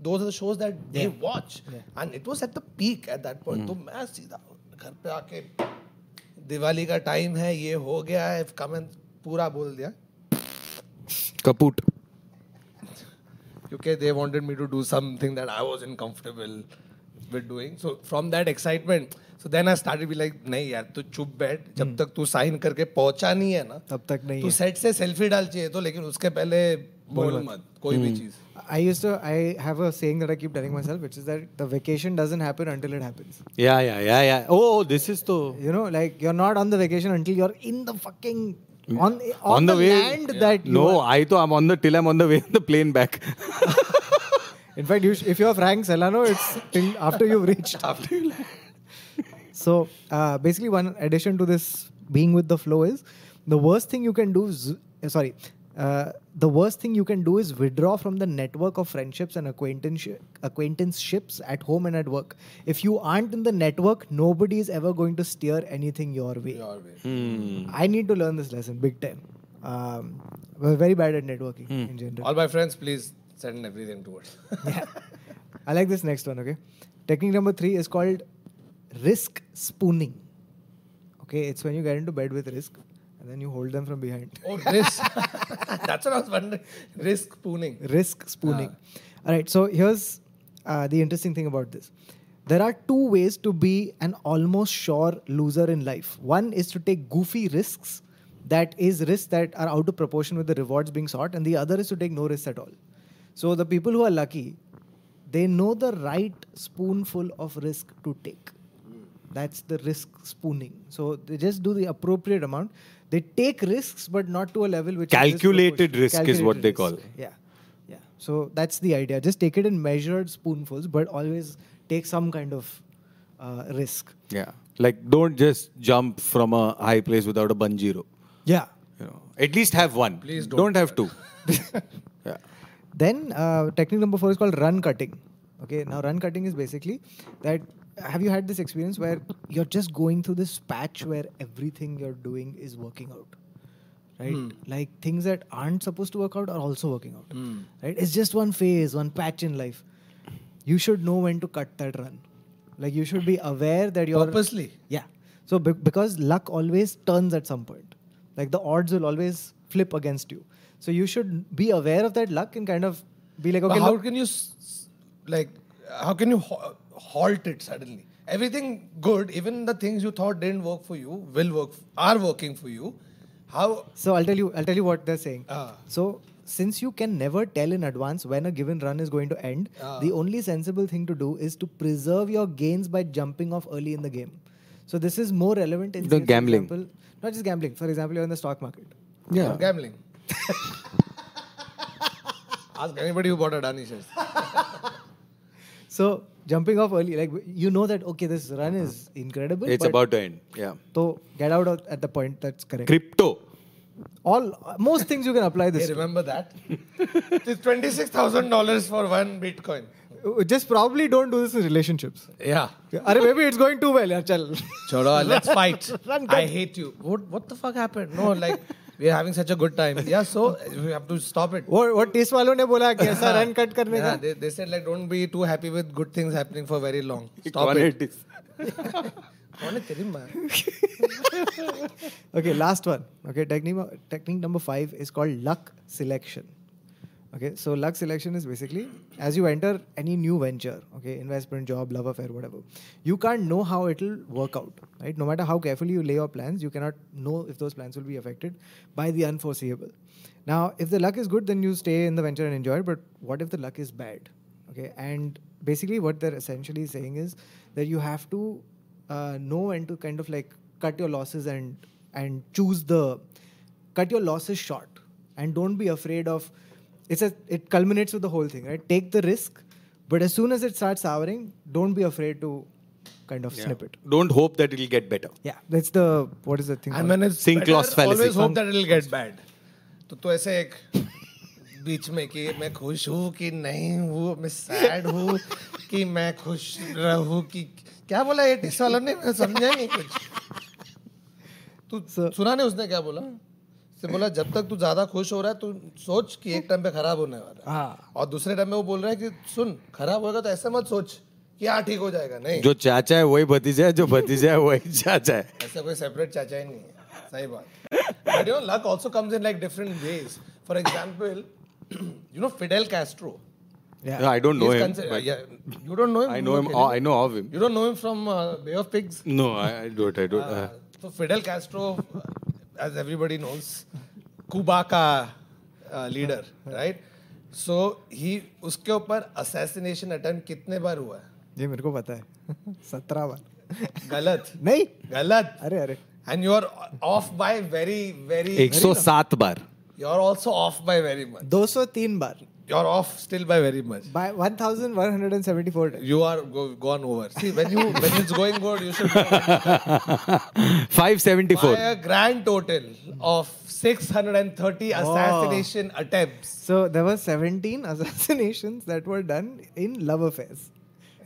Speaker 2: those are the shows that yeah. they watch Yeah. and it was at the peak at that point तो मैं सीधा घर पे आके दिवाली का time है ये हो गया है कमेंट पूरा बोल दिया
Speaker 1: Kaput.
Speaker 2: Okay, they wanted me to do something that I wasn't comfortable with doing. So from that excitement, so then I started be like, नहीं यार तू चुप बैठ जब तक तू साइन करके पहुँचा नहीं है ना
Speaker 3: तब तक नहीं
Speaker 2: तू सेट से सेल्फी डाल चाहिए तो लेकिन उसके पहले बोल मत कोई भी चीज़
Speaker 3: I used to, I have a saying that I keep telling myself, which is that the vacation doesn't happen until it happens.
Speaker 1: Yeah, yeah, yeah, yeah. Oh, this is the
Speaker 3: You know, like you're not on the vacation until you're in the fucking on on, on
Speaker 1: the,
Speaker 3: the,
Speaker 1: way.
Speaker 3: land that you
Speaker 1: no,
Speaker 3: are-
Speaker 1: I thought I'm on the till I'm on the way on the plane back.
Speaker 3: In fact, you sh- if you're Frank Solano, it's till after you've reached.
Speaker 2: after you
Speaker 3: So uh, basically, one addition to this being with the flow is the worst thing you can do. Is, uh, sorry, uh, the worst thing you can do is withdraw from the network of friendships and acquaintance acquaintanceships at home and at work. If you aren't in the network, nobody is ever going to steer anything your way.
Speaker 2: your way.
Speaker 1: Hmm.
Speaker 3: I need to learn this lesson big time. Um, we're very bad at networking in general.
Speaker 2: All my friends, please send everything towards.
Speaker 3: yeah. I like this next one, okay? Technique number three is called risk spooning. Okay, it's when you get into bed with risk and then you hold them from behind.
Speaker 2: oh, this. That's what I was wondering. Risk spooning.
Speaker 3: Risk spooning. All right, so here's uh, the interesting thing about this. There are two ways to be an almost sure loser in life. One is to take goofy risks, that is, risks that are out of proportion with the rewards being sought, and the other is to take no risks at all. So the people who are lucky, they know the right spoonful of risk to take. That's the risk spooning. So they just do the appropriate amount. They take risks, but not to a level which
Speaker 1: Calculated
Speaker 3: is disproportionate.
Speaker 1: risk is what they call.
Speaker 3: risk. Yeah, yeah. So that's the idea. Just take it in measured spoonfuls, but always take some kind of uh, risk.
Speaker 1: Yeah. Like don't just jump from a high place without a bungee rope.
Speaker 3: Yeah.
Speaker 1: You know, at least have one.
Speaker 2: Please don't
Speaker 1: don't have two.
Speaker 3: Then uh, technique number four is called run cutting. Okay, now run cutting is basically that. Have you had this experience where you're just going through this patch where everything you're doing is working out? Right?
Speaker 2: Hmm.
Speaker 3: Like things that aren't supposed to work out are also working out.
Speaker 2: Hmm.
Speaker 3: Right? It's just one phase, one patch in life. You should know when to cut that run. Like you should be aware that you're
Speaker 2: Purposely.
Speaker 3: yeah. So be- because luck always turns at some point, like the odds will always flip against you. So you should be aware of that luck and kind of be like, okay,
Speaker 2: but how
Speaker 3: look-
Speaker 2: can you, s- s- like, how can you ha- halt it suddenly? Everything good, even the things you thought didn't work for you, will work, are working for you. How?
Speaker 3: so I'll tell you, I'll tell you what they're saying.
Speaker 2: Ah.
Speaker 3: So since you can never tell in advance when a given run is going to end,
Speaker 2: Ah.
Speaker 3: the only sensible thing to do is to preserve your gains by jumping off early in the game. So this is more relevant in
Speaker 1: The gambling.
Speaker 3: example- not just gambling. For example, you're in the stock market.
Speaker 2: Or gambling. Ask anybody who bought Adani shares.
Speaker 3: So jumping off early, like you know that okay, this run is incredible.
Speaker 1: It's about to end. Yeah.
Speaker 3: So get out of, at the point that's correct.
Speaker 1: Crypto.
Speaker 3: All most things you can apply
Speaker 2: Hey,
Speaker 3: this. to.
Speaker 2: remember that? it's twenty-six thousand dollars for one Bitcoin.
Speaker 3: Uh, Just probably don't do this in relationships.
Speaker 2: Yeah.
Speaker 3: Arey, maybe it's going too well. yaar, chal.
Speaker 2: Chodo, let's fight.
Speaker 3: Run,
Speaker 2: I hate you. What? What the fuck happened? No, like we're having such a good time. Yeah, so we have to stop it.
Speaker 3: वो वो test वालों ने बोला कि ऐसा run cut करने
Speaker 2: Yeah,
Speaker 3: का
Speaker 2: they, they said like don't be too happy with good things happening for very long. Stop it. कौन है तेरी माँ?
Speaker 3: okay last one okay technique technique number 5 is called luck selection okay so luck selection is basically as you enter any new venture okay investment job love affair whatever you can't know how it'll work out right? No matter how carefully you lay your plans you cannot know if those plans will be affected by the unforeseeable. Now if the luck is good then you stay in the venture and enjoy it but what if the luck is bad okay? And basically what they're essentially saying is that you have to uh, know when to kind of like cut your losses and and choose the cut your losses short and don't be afraid of it's a it culminates with the whole thing right take the risk but as soon as it starts souring don't be afraid to kind of yeah. snip it
Speaker 1: Don't hope that it'll get better.
Speaker 3: yeah that's the what is the thing called?
Speaker 2: when it's
Speaker 1: Sink
Speaker 2: better,
Speaker 1: loss fallacy.
Speaker 2: always hope that it'll get bad. तो तो ऐसे एक बीच में कि मैं खुश हूँ कि नहीं हूँ मैं सैड हूँ कि मैं खुश रहूँ कि क्या बोला ये टिस वालों ने मैं समझा नहीं कुछ तू सुना नहीं उसने क्या बोला से बोला जब तक तू ज़्यादा खुश हो रहा है तू सोच कि एक टाइम पे खराब होने वाला हाँ। और दूसरे टाइम पे वो बोल रहा है कि सुन खराब होगा तो ऐसे मत सोच कि हाँ ठीक हो जाएगा नहीं
Speaker 1: जो चाचा है वही भतीजा है जो भतीजा है वही चाचा है
Speaker 2: ऐसा कोई सेपरेट चाचा ही नहीं है सही बात but you know luck also comes in like different ways for example you know Fidel Castro
Speaker 3: Yeah.
Speaker 1: yeah, I don't know
Speaker 2: He's
Speaker 1: him. Concerned.
Speaker 2: Yeah, you don't know him.
Speaker 1: I know him.
Speaker 2: Oh,
Speaker 1: I know of him.
Speaker 2: You don't know him from uh, Bay of Pigs.
Speaker 1: No, I,
Speaker 2: uh,
Speaker 1: uh.
Speaker 2: As everybody knows, Cuba का uh, leader, right? So he उसके ऊपर assassination attempt कितने बार हुआ है?
Speaker 3: ये मेरे को पता है सत्रह बार
Speaker 2: गलत
Speaker 3: नहीं
Speaker 2: गलत
Speaker 3: अरे अरे
Speaker 2: and you're off by very very
Speaker 1: 107 बार.
Speaker 2: You're also off by very much.
Speaker 3: 203 बार
Speaker 2: you're off still by very much.
Speaker 3: By 1174 times
Speaker 2: you are go, gone over. See when you when it's going good you should go.
Speaker 1: 574.
Speaker 2: by a grand total of 630 assassination attempts.
Speaker 3: So there were 17 assassinations that were done in love affairs.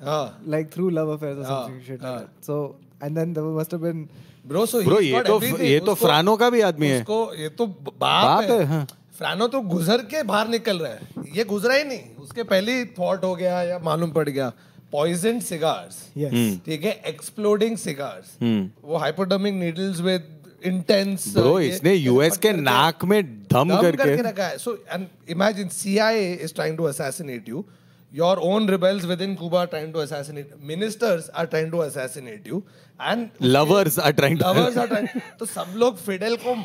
Speaker 2: Ah.
Speaker 3: like through love affairs or
Speaker 2: Ah,
Speaker 3: something shit like that. so and then there must have been
Speaker 2: bro so
Speaker 1: Bro, ये तो ये तो फ्रानो का भी आदमी है.
Speaker 2: उसको ये तो बाप,
Speaker 1: बाप
Speaker 2: है,
Speaker 1: है, हाँ.
Speaker 2: फ्रानो तो गुजर के बाहर निकल रहा है। ये गुजरा ही नहीं। उसके पहले ही थॉट हो गया या मालूम पड़ गया। Poison
Speaker 3: cigars
Speaker 1: Hmm.
Speaker 2: ठीक है? एक्सप्लोडिंग सिगार्स वो hypodermic needles with intense
Speaker 1: Bro, इसने यूएस के नाक में दम
Speaker 2: करके रखा है। So and imagine CIA is trying to assassinate you your own rebels within cuba are trying to assassinate ministers are trying to assassinate you and
Speaker 1: lovers are trying to
Speaker 2: lovers are trying तो सब लोग Fidel को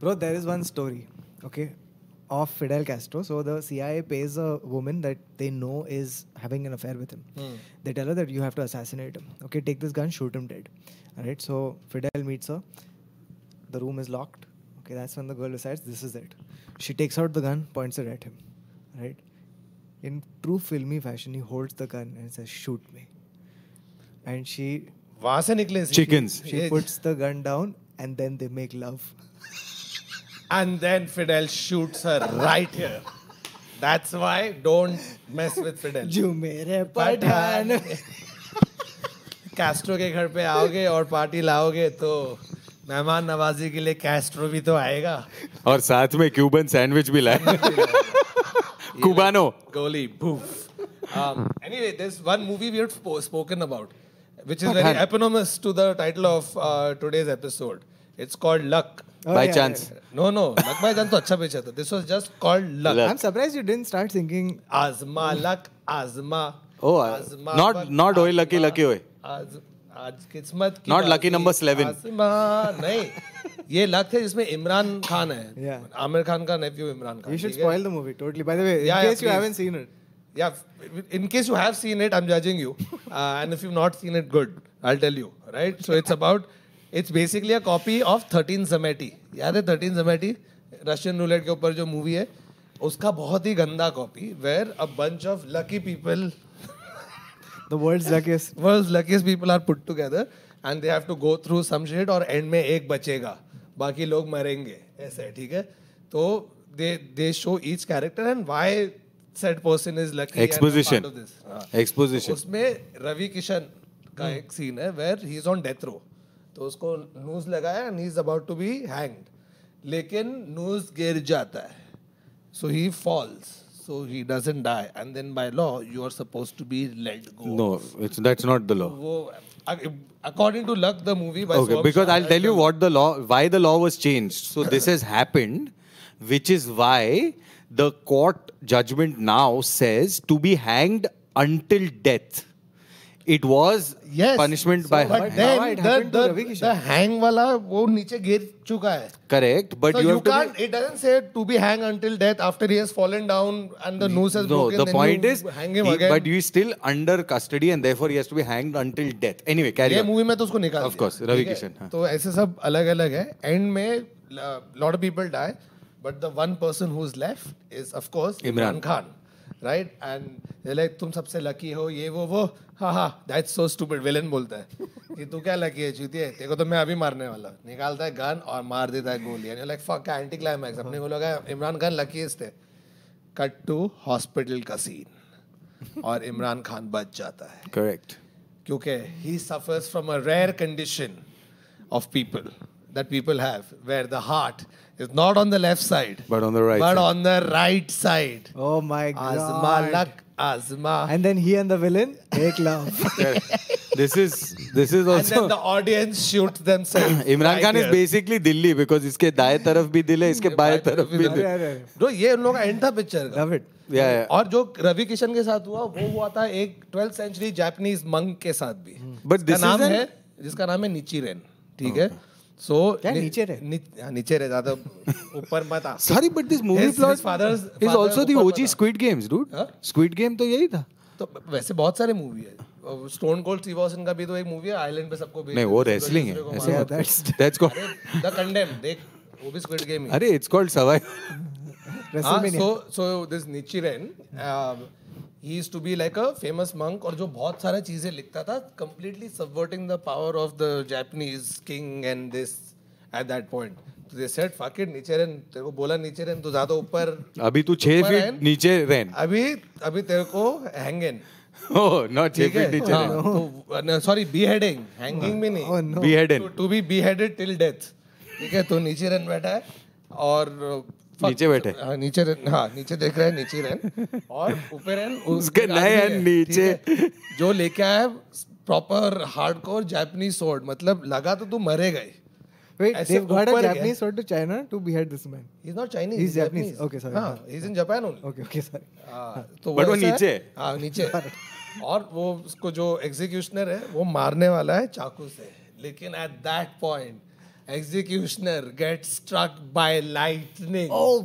Speaker 3: Bro, there is one story, okay, of Fidel Castro. So the CIA pays a woman that they know is having an affair with him. They tell her that you have to assassinate him. Okay, take this gun, shoot him dead. Alright, so Fidel meets her. The room is locked. Okay, that's when the girl decides this is it. She takes out the gun, points it at him. Right? In true filmy fashion, he holds the gun and says, Shoot me. And she
Speaker 2: वहाँ से निकले
Speaker 1: Chickens.
Speaker 3: she she puts the gun down and then they make love.
Speaker 2: and then Fidel shoots her right here that's why don't mess with Fidel
Speaker 3: जो मेरे Pathan
Speaker 2: Castro के घर पे आओगे और पार्टी लाओगे तो मेहमान नवाजी के लिए कैस्ट्रो भी तो आएगा
Speaker 1: और साथ में क्यूबन सैंडविच भी लाए Cubano.
Speaker 2: Like, goalie. Boof. Um, anyway, there's one movie we have spoken about, which is very eponymous to the title of uh, today's episode. It's called Luck.
Speaker 3: Oh,
Speaker 1: by
Speaker 3: yeah,
Speaker 1: chance.
Speaker 3: Yeah, yeah.
Speaker 2: No, no. Luck by chance to. This was just called luck.
Speaker 1: luck.
Speaker 3: I'm surprised you didn't start singing.
Speaker 2: Azma luck, azma.
Speaker 1: Oh,
Speaker 2: azma.
Speaker 1: Not, not hoy lucky, lucky hoy.
Speaker 2: Azma. आज किस्मत की not
Speaker 1: lucky number
Speaker 2: seven नहीं ये luck है जिसमें इमरान खान है। आमिर खान का nephew Imran Khan
Speaker 3: you should spoil the movie totally by the way in case you haven't seen it
Speaker 2: या in case you have seen it I am judging you and if you not seen it good I tell you right so it's about it's basically a copy of thirteen Tzameti याद है thirteen जमेटी Russian roulette के ऊपर जो movie है उसका बहुत ही गंदा copy where a bunch of lucky people
Speaker 3: the world's luckiest.
Speaker 2: World's luckiest people are put together and they have to go through some shit और एंड में एक बचेगा। बाकी लोग मरेंगे। ऐसा ठीक है? तो they they show each character and why said person is lucky
Speaker 1: Exposition. Exposition.
Speaker 2: उसमें रवि किशन का एक सीन है where he is on death row तो उसको नूज लगाया and he is about to be hanged लेकिन नूज गिर जाता है। So he falls so he doesn't die and then by law you are supposed to be let go
Speaker 1: No, it's, that's not the law.
Speaker 2: according to luck the movie by
Speaker 1: Okay, because
Speaker 2: Shah,
Speaker 1: I'll tell you what the law, why the law was changed. So this has happened, which is why the court judgment now says to be hanged until death. It was punishment by
Speaker 2: hang वाला वो नीचे गिर चुका है
Speaker 1: correct but you can
Speaker 2: it doesn't say to be hang until death after he has fallen down and the noose has broken
Speaker 1: the point is but you still under custody and therefore he has to be hanged until death anyway carry
Speaker 2: ये movie में तो उसको निकाल of
Speaker 1: course Ravi Kishan
Speaker 2: तो ऐसे सब अलग-अलग है एंड में lot of people die but the one person who is left is of
Speaker 1: course
Speaker 2: Imran Khan right and like तुम सबसे लकी हो ये वो वो. हाँ हाँ दैट्स सो स्टूपिड विलन बोलता है। कि तू क्या लकी है चूतिए तेरे को तो मैं अभी मारने वाला हूँ। निकालता है गन और मार देता है गोली and like fuck anti climax अपने को लगा इमरान खान लकीस्ट है कट टू हॉस्पिटल का सीन और इमरान खान बच जाता है।
Speaker 1: Correct.
Speaker 2: क्योंकि he suffers from a rare condition of people that people have, where the heart is not on the left side,
Speaker 1: But on the right
Speaker 2: but
Speaker 1: side.
Speaker 2: on the right side.
Speaker 3: Oh my god.
Speaker 2: Azma luck, Azma.
Speaker 3: And then he and the villain make love.
Speaker 1: this is this is
Speaker 2: And then the audience shoots themselves.
Speaker 1: Imran Khan
Speaker 2: right
Speaker 1: is
Speaker 2: here.
Speaker 1: Basically Delhi because इसके दाएँ तरफ़ भी दिल है इसके बाएँ तरफ़ भी दिल
Speaker 3: अरे.
Speaker 2: जो ये उन लोगों का एंड था पिक्चर का
Speaker 3: Love it.
Speaker 1: Yeah, yeah.
Speaker 2: और जो रवि किशन के साथ हुआ वो हुआ था एक ट्वेल्थ सेंचुरी जापानीज मंक के साथ भी
Speaker 1: But
Speaker 2: जिसका
Speaker 1: this
Speaker 2: नाम
Speaker 1: is an-
Speaker 2: है जिसका नाम है निचिरेन ठीक है सो
Speaker 3: so, नि, नीचे रहे?
Speaker 2: नि, हाँ, नीचे रहे ज़्यादा ऊपर मत आ।
Speaker 1: Sorry but this movie plot
Speaker 2: fathers
Speaker 1: is also the OG Squid Games dude Squid Game तो यही था।
Speaker 2: तो वैसे बहुत सारे मूवी है। स्टोन कोल्ड स्टीव ऑस्टिन का भी तो एक मूवी है आइलैंड पे सबको
Speaker 1: नहीं वो रेसलिंग है ऐसे
Speaker 3: that's
Speaker 1: that's called
Speaker 2: the Condemned देख वो भी स्क्विड गेम ही
Speaker 1: अरे it's called survival
Speaker 2: so so this Nichiren he is to be like a famous monk और जो बहुत सारा चीज़ें लिखता था completely subverting the power of the Japanese king and this at that point तो दे सेड फक इट नीचे रहन तेरे को बोला नीचे रहन तो ज़्यादा ऊपर
Speaker 1: अभी तू
Speaker 2: 6
Speaker 1: फीट नीचे रहन।
Speaker 2: अभी अभी तेरे को हैंगन
Speaker 1: ओह नॉट
Speaker 2: 6
Speaker 1: फीट नीचे
Speaker 2: हाँ, रहन। सॉरी बी हेडिंग हैंगिंग में नहीं।
Speaker 3: Be
Speaker 1: beheaded
Speaker 2: to be beheaded till death ठीक है? तो नीचे रहन बेटा है। और
Speaker 1: नीचे बैठे।
Speaker 2: हाँ नीचे हाँ नीचे देख रहे हैं नीचे रन और ऊपर रन
Speaker 1: उसके नए हैं नीचे।
Speaker 2: जो लेके आया प्रॉपर हार्डकोर जापानीज सोर्ड मतलब लगा तो तू मरेगा ही
Speaker 3: Wait,
Speaker 2: ऐसे
Speaker 3: they've got a Japanese sword to China to behead this man.
Speaker 2: He's not Chinese.
Speaker 3: He's Japanese. Okay, sorry.
Speaker 2: हाँ, he's in Japan only.
Speaker 3: Okay, okay, sorry.
Speaker 2: हाँ, तो
Speaker 1: But वो नीचे है।
Speaker 2: हाँ नीचे और वो उसको जो एग्जीक्यूशनर है वो मारने वाला है चाकू से लेकिन at that point executioner gate struck by lightning
Speaker 3: Oh,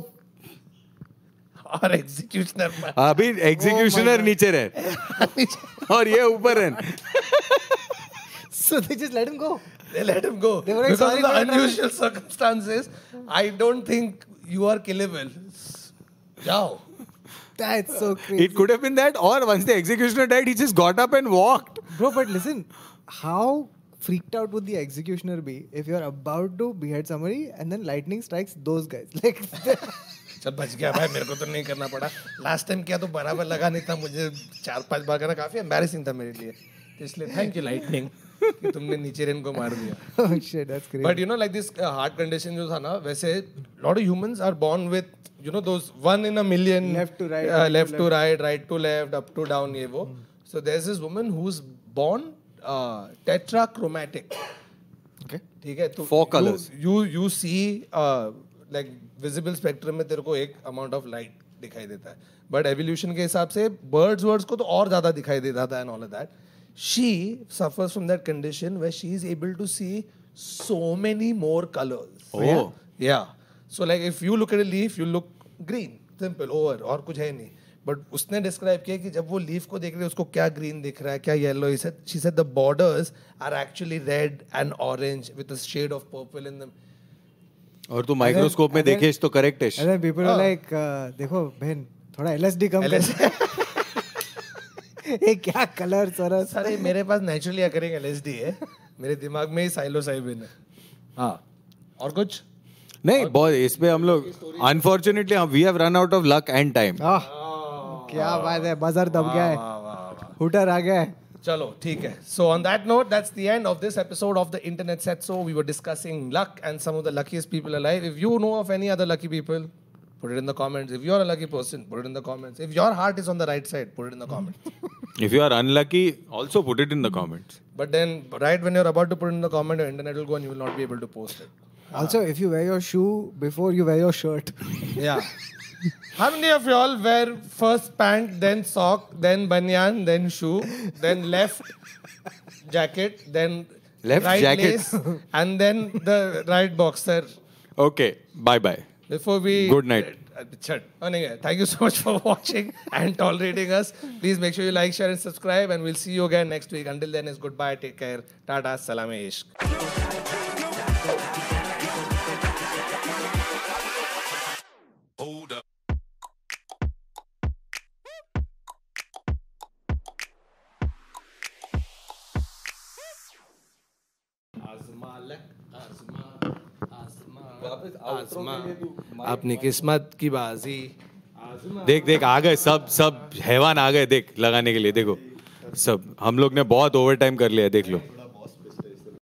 Speaker 2: और एग्जीक्यूशनर
Speaker 1: अभी एग्जीक्यूशनर नीचे रहन और ये ऊपर रहन
Speaker 3: so they just let him go.
Speaker 2: they let him go
Speaker 3: They were like,
Speaker 2: because
Speaker 3: "Sorry
Speaker 2: of the
Speaker 3: for the
Speaker 2: unusual circumstances I don't think you are killable जाओ
Speaker 3: That's so crazy.
Speaker 1: It could have been that, or once the executioner died, he just got up and walked.
Speaker 3: Bro, but listen, how freaked out would the executioner be if you're about to behead somebody and then lightning strikes those guys? Like,
Speaker 2: चल बच गया भाई मेरे को तो नहीं करना पड़ा। लास्ट टाइम किया तो बराबर लगा नहीं था मुझे। चार पाँच बार करना काफ़ी एम्बैरेसिंग था मेरे लिए। तो इसलिए थैंक यू लाइटनिंग कि तुमने नीचे रेन को मार दिया. But you know like this heart condition जो था ना वैसे lot of humans are born with you know those one in
Speaker 3: a million right, right to
Speaker 2: left to right right to left up to down ये वो। So there is this woman who is born
Speaker 3: tetrachromatic
Speaker 2: ठीक है तो
Speaker 1: four colours
Speaker 2: you you see like visible spectrum में तेरे को एक amount of light दिखाई देता है। बट एवोल्यूशन के हिसाब से बर्ड्स वर्ड्स को तो और ज़्यादा दिखाई देता था and all of that she suffers from that condition way she is able to see so many more
Speaker 1: colours
Speaker 2: या so like if you look at a leaf you look green simple over और कुछ है नहीं। But उसने describe किया कि जब वो लीफ को देख रहे हैं उसको क्या ग्रीन दिख रहा है क्या yellow she said the borders are actually red and orange with a shade of purple in them
Speaker 1: और तू माइक्रोस्कोप में देखेश तो करेक्ट है
Speaker 3: people are like, uh, देखो बहन थोड़ा LSD कम कर. ये क्या कलर सरस
Speaker 2: सर मेरे पास नेचुरली अकरिंग एलएसडी है। मेरे दिमाग में ही साइलोसाइबिन है। हाँ। और कुछ?
Speaker 1: नहीं बहुत इस पे हम लोग unfortunately we have run out of luck and
Speaker 3: time क्या बात है बजर दब
Speaker 2: गए
Speaker 3: हुटर आ गए
Speaker 2: चलो ठीक है so on that note that's the end of this episode of the internet said so we were discussing luck and some of the luckiest people alive if you know of any other lucky people put it in the comments. If you're a lucky person, put it in the comments. If your heart is on the right side, put it in the comments.
Speaker 1: if you are unlucky, also put it in the comments.
Speaker 2: But then, right when you're about to put it in the comment, your internet will go and you will not be able to post it.
Speaker 3: Also, uh, if you wear your shoe before you wear your shirt.
Speaker 2: yeah. How many of y'all wear first pant, then sock, then banyan, then shoe, then left jacket, then
Speaker 1: left
Speaker 2: right
Speaker 1: jacket,
Speaker 2: lace, and then the right boxer?
Speaker 1: Okay, bye bye.
Speaker 2: Before we
Speaker 1: good night.
Speaker 2: Thank you so much for watching and tolerating us. Please make sure you like, share, and subscribe. And we'll see you again next week. Until then, it's goodbye. Take care. Tata. Salame ishq. अपनी किस्मत की बाजी।
Speaker 1: देख देख आ गए सब सब हैवान आ गए देख लगाने के लिए देखो। सब हम लोग ने बहुत ओवर टाइम कर लिया देख लो।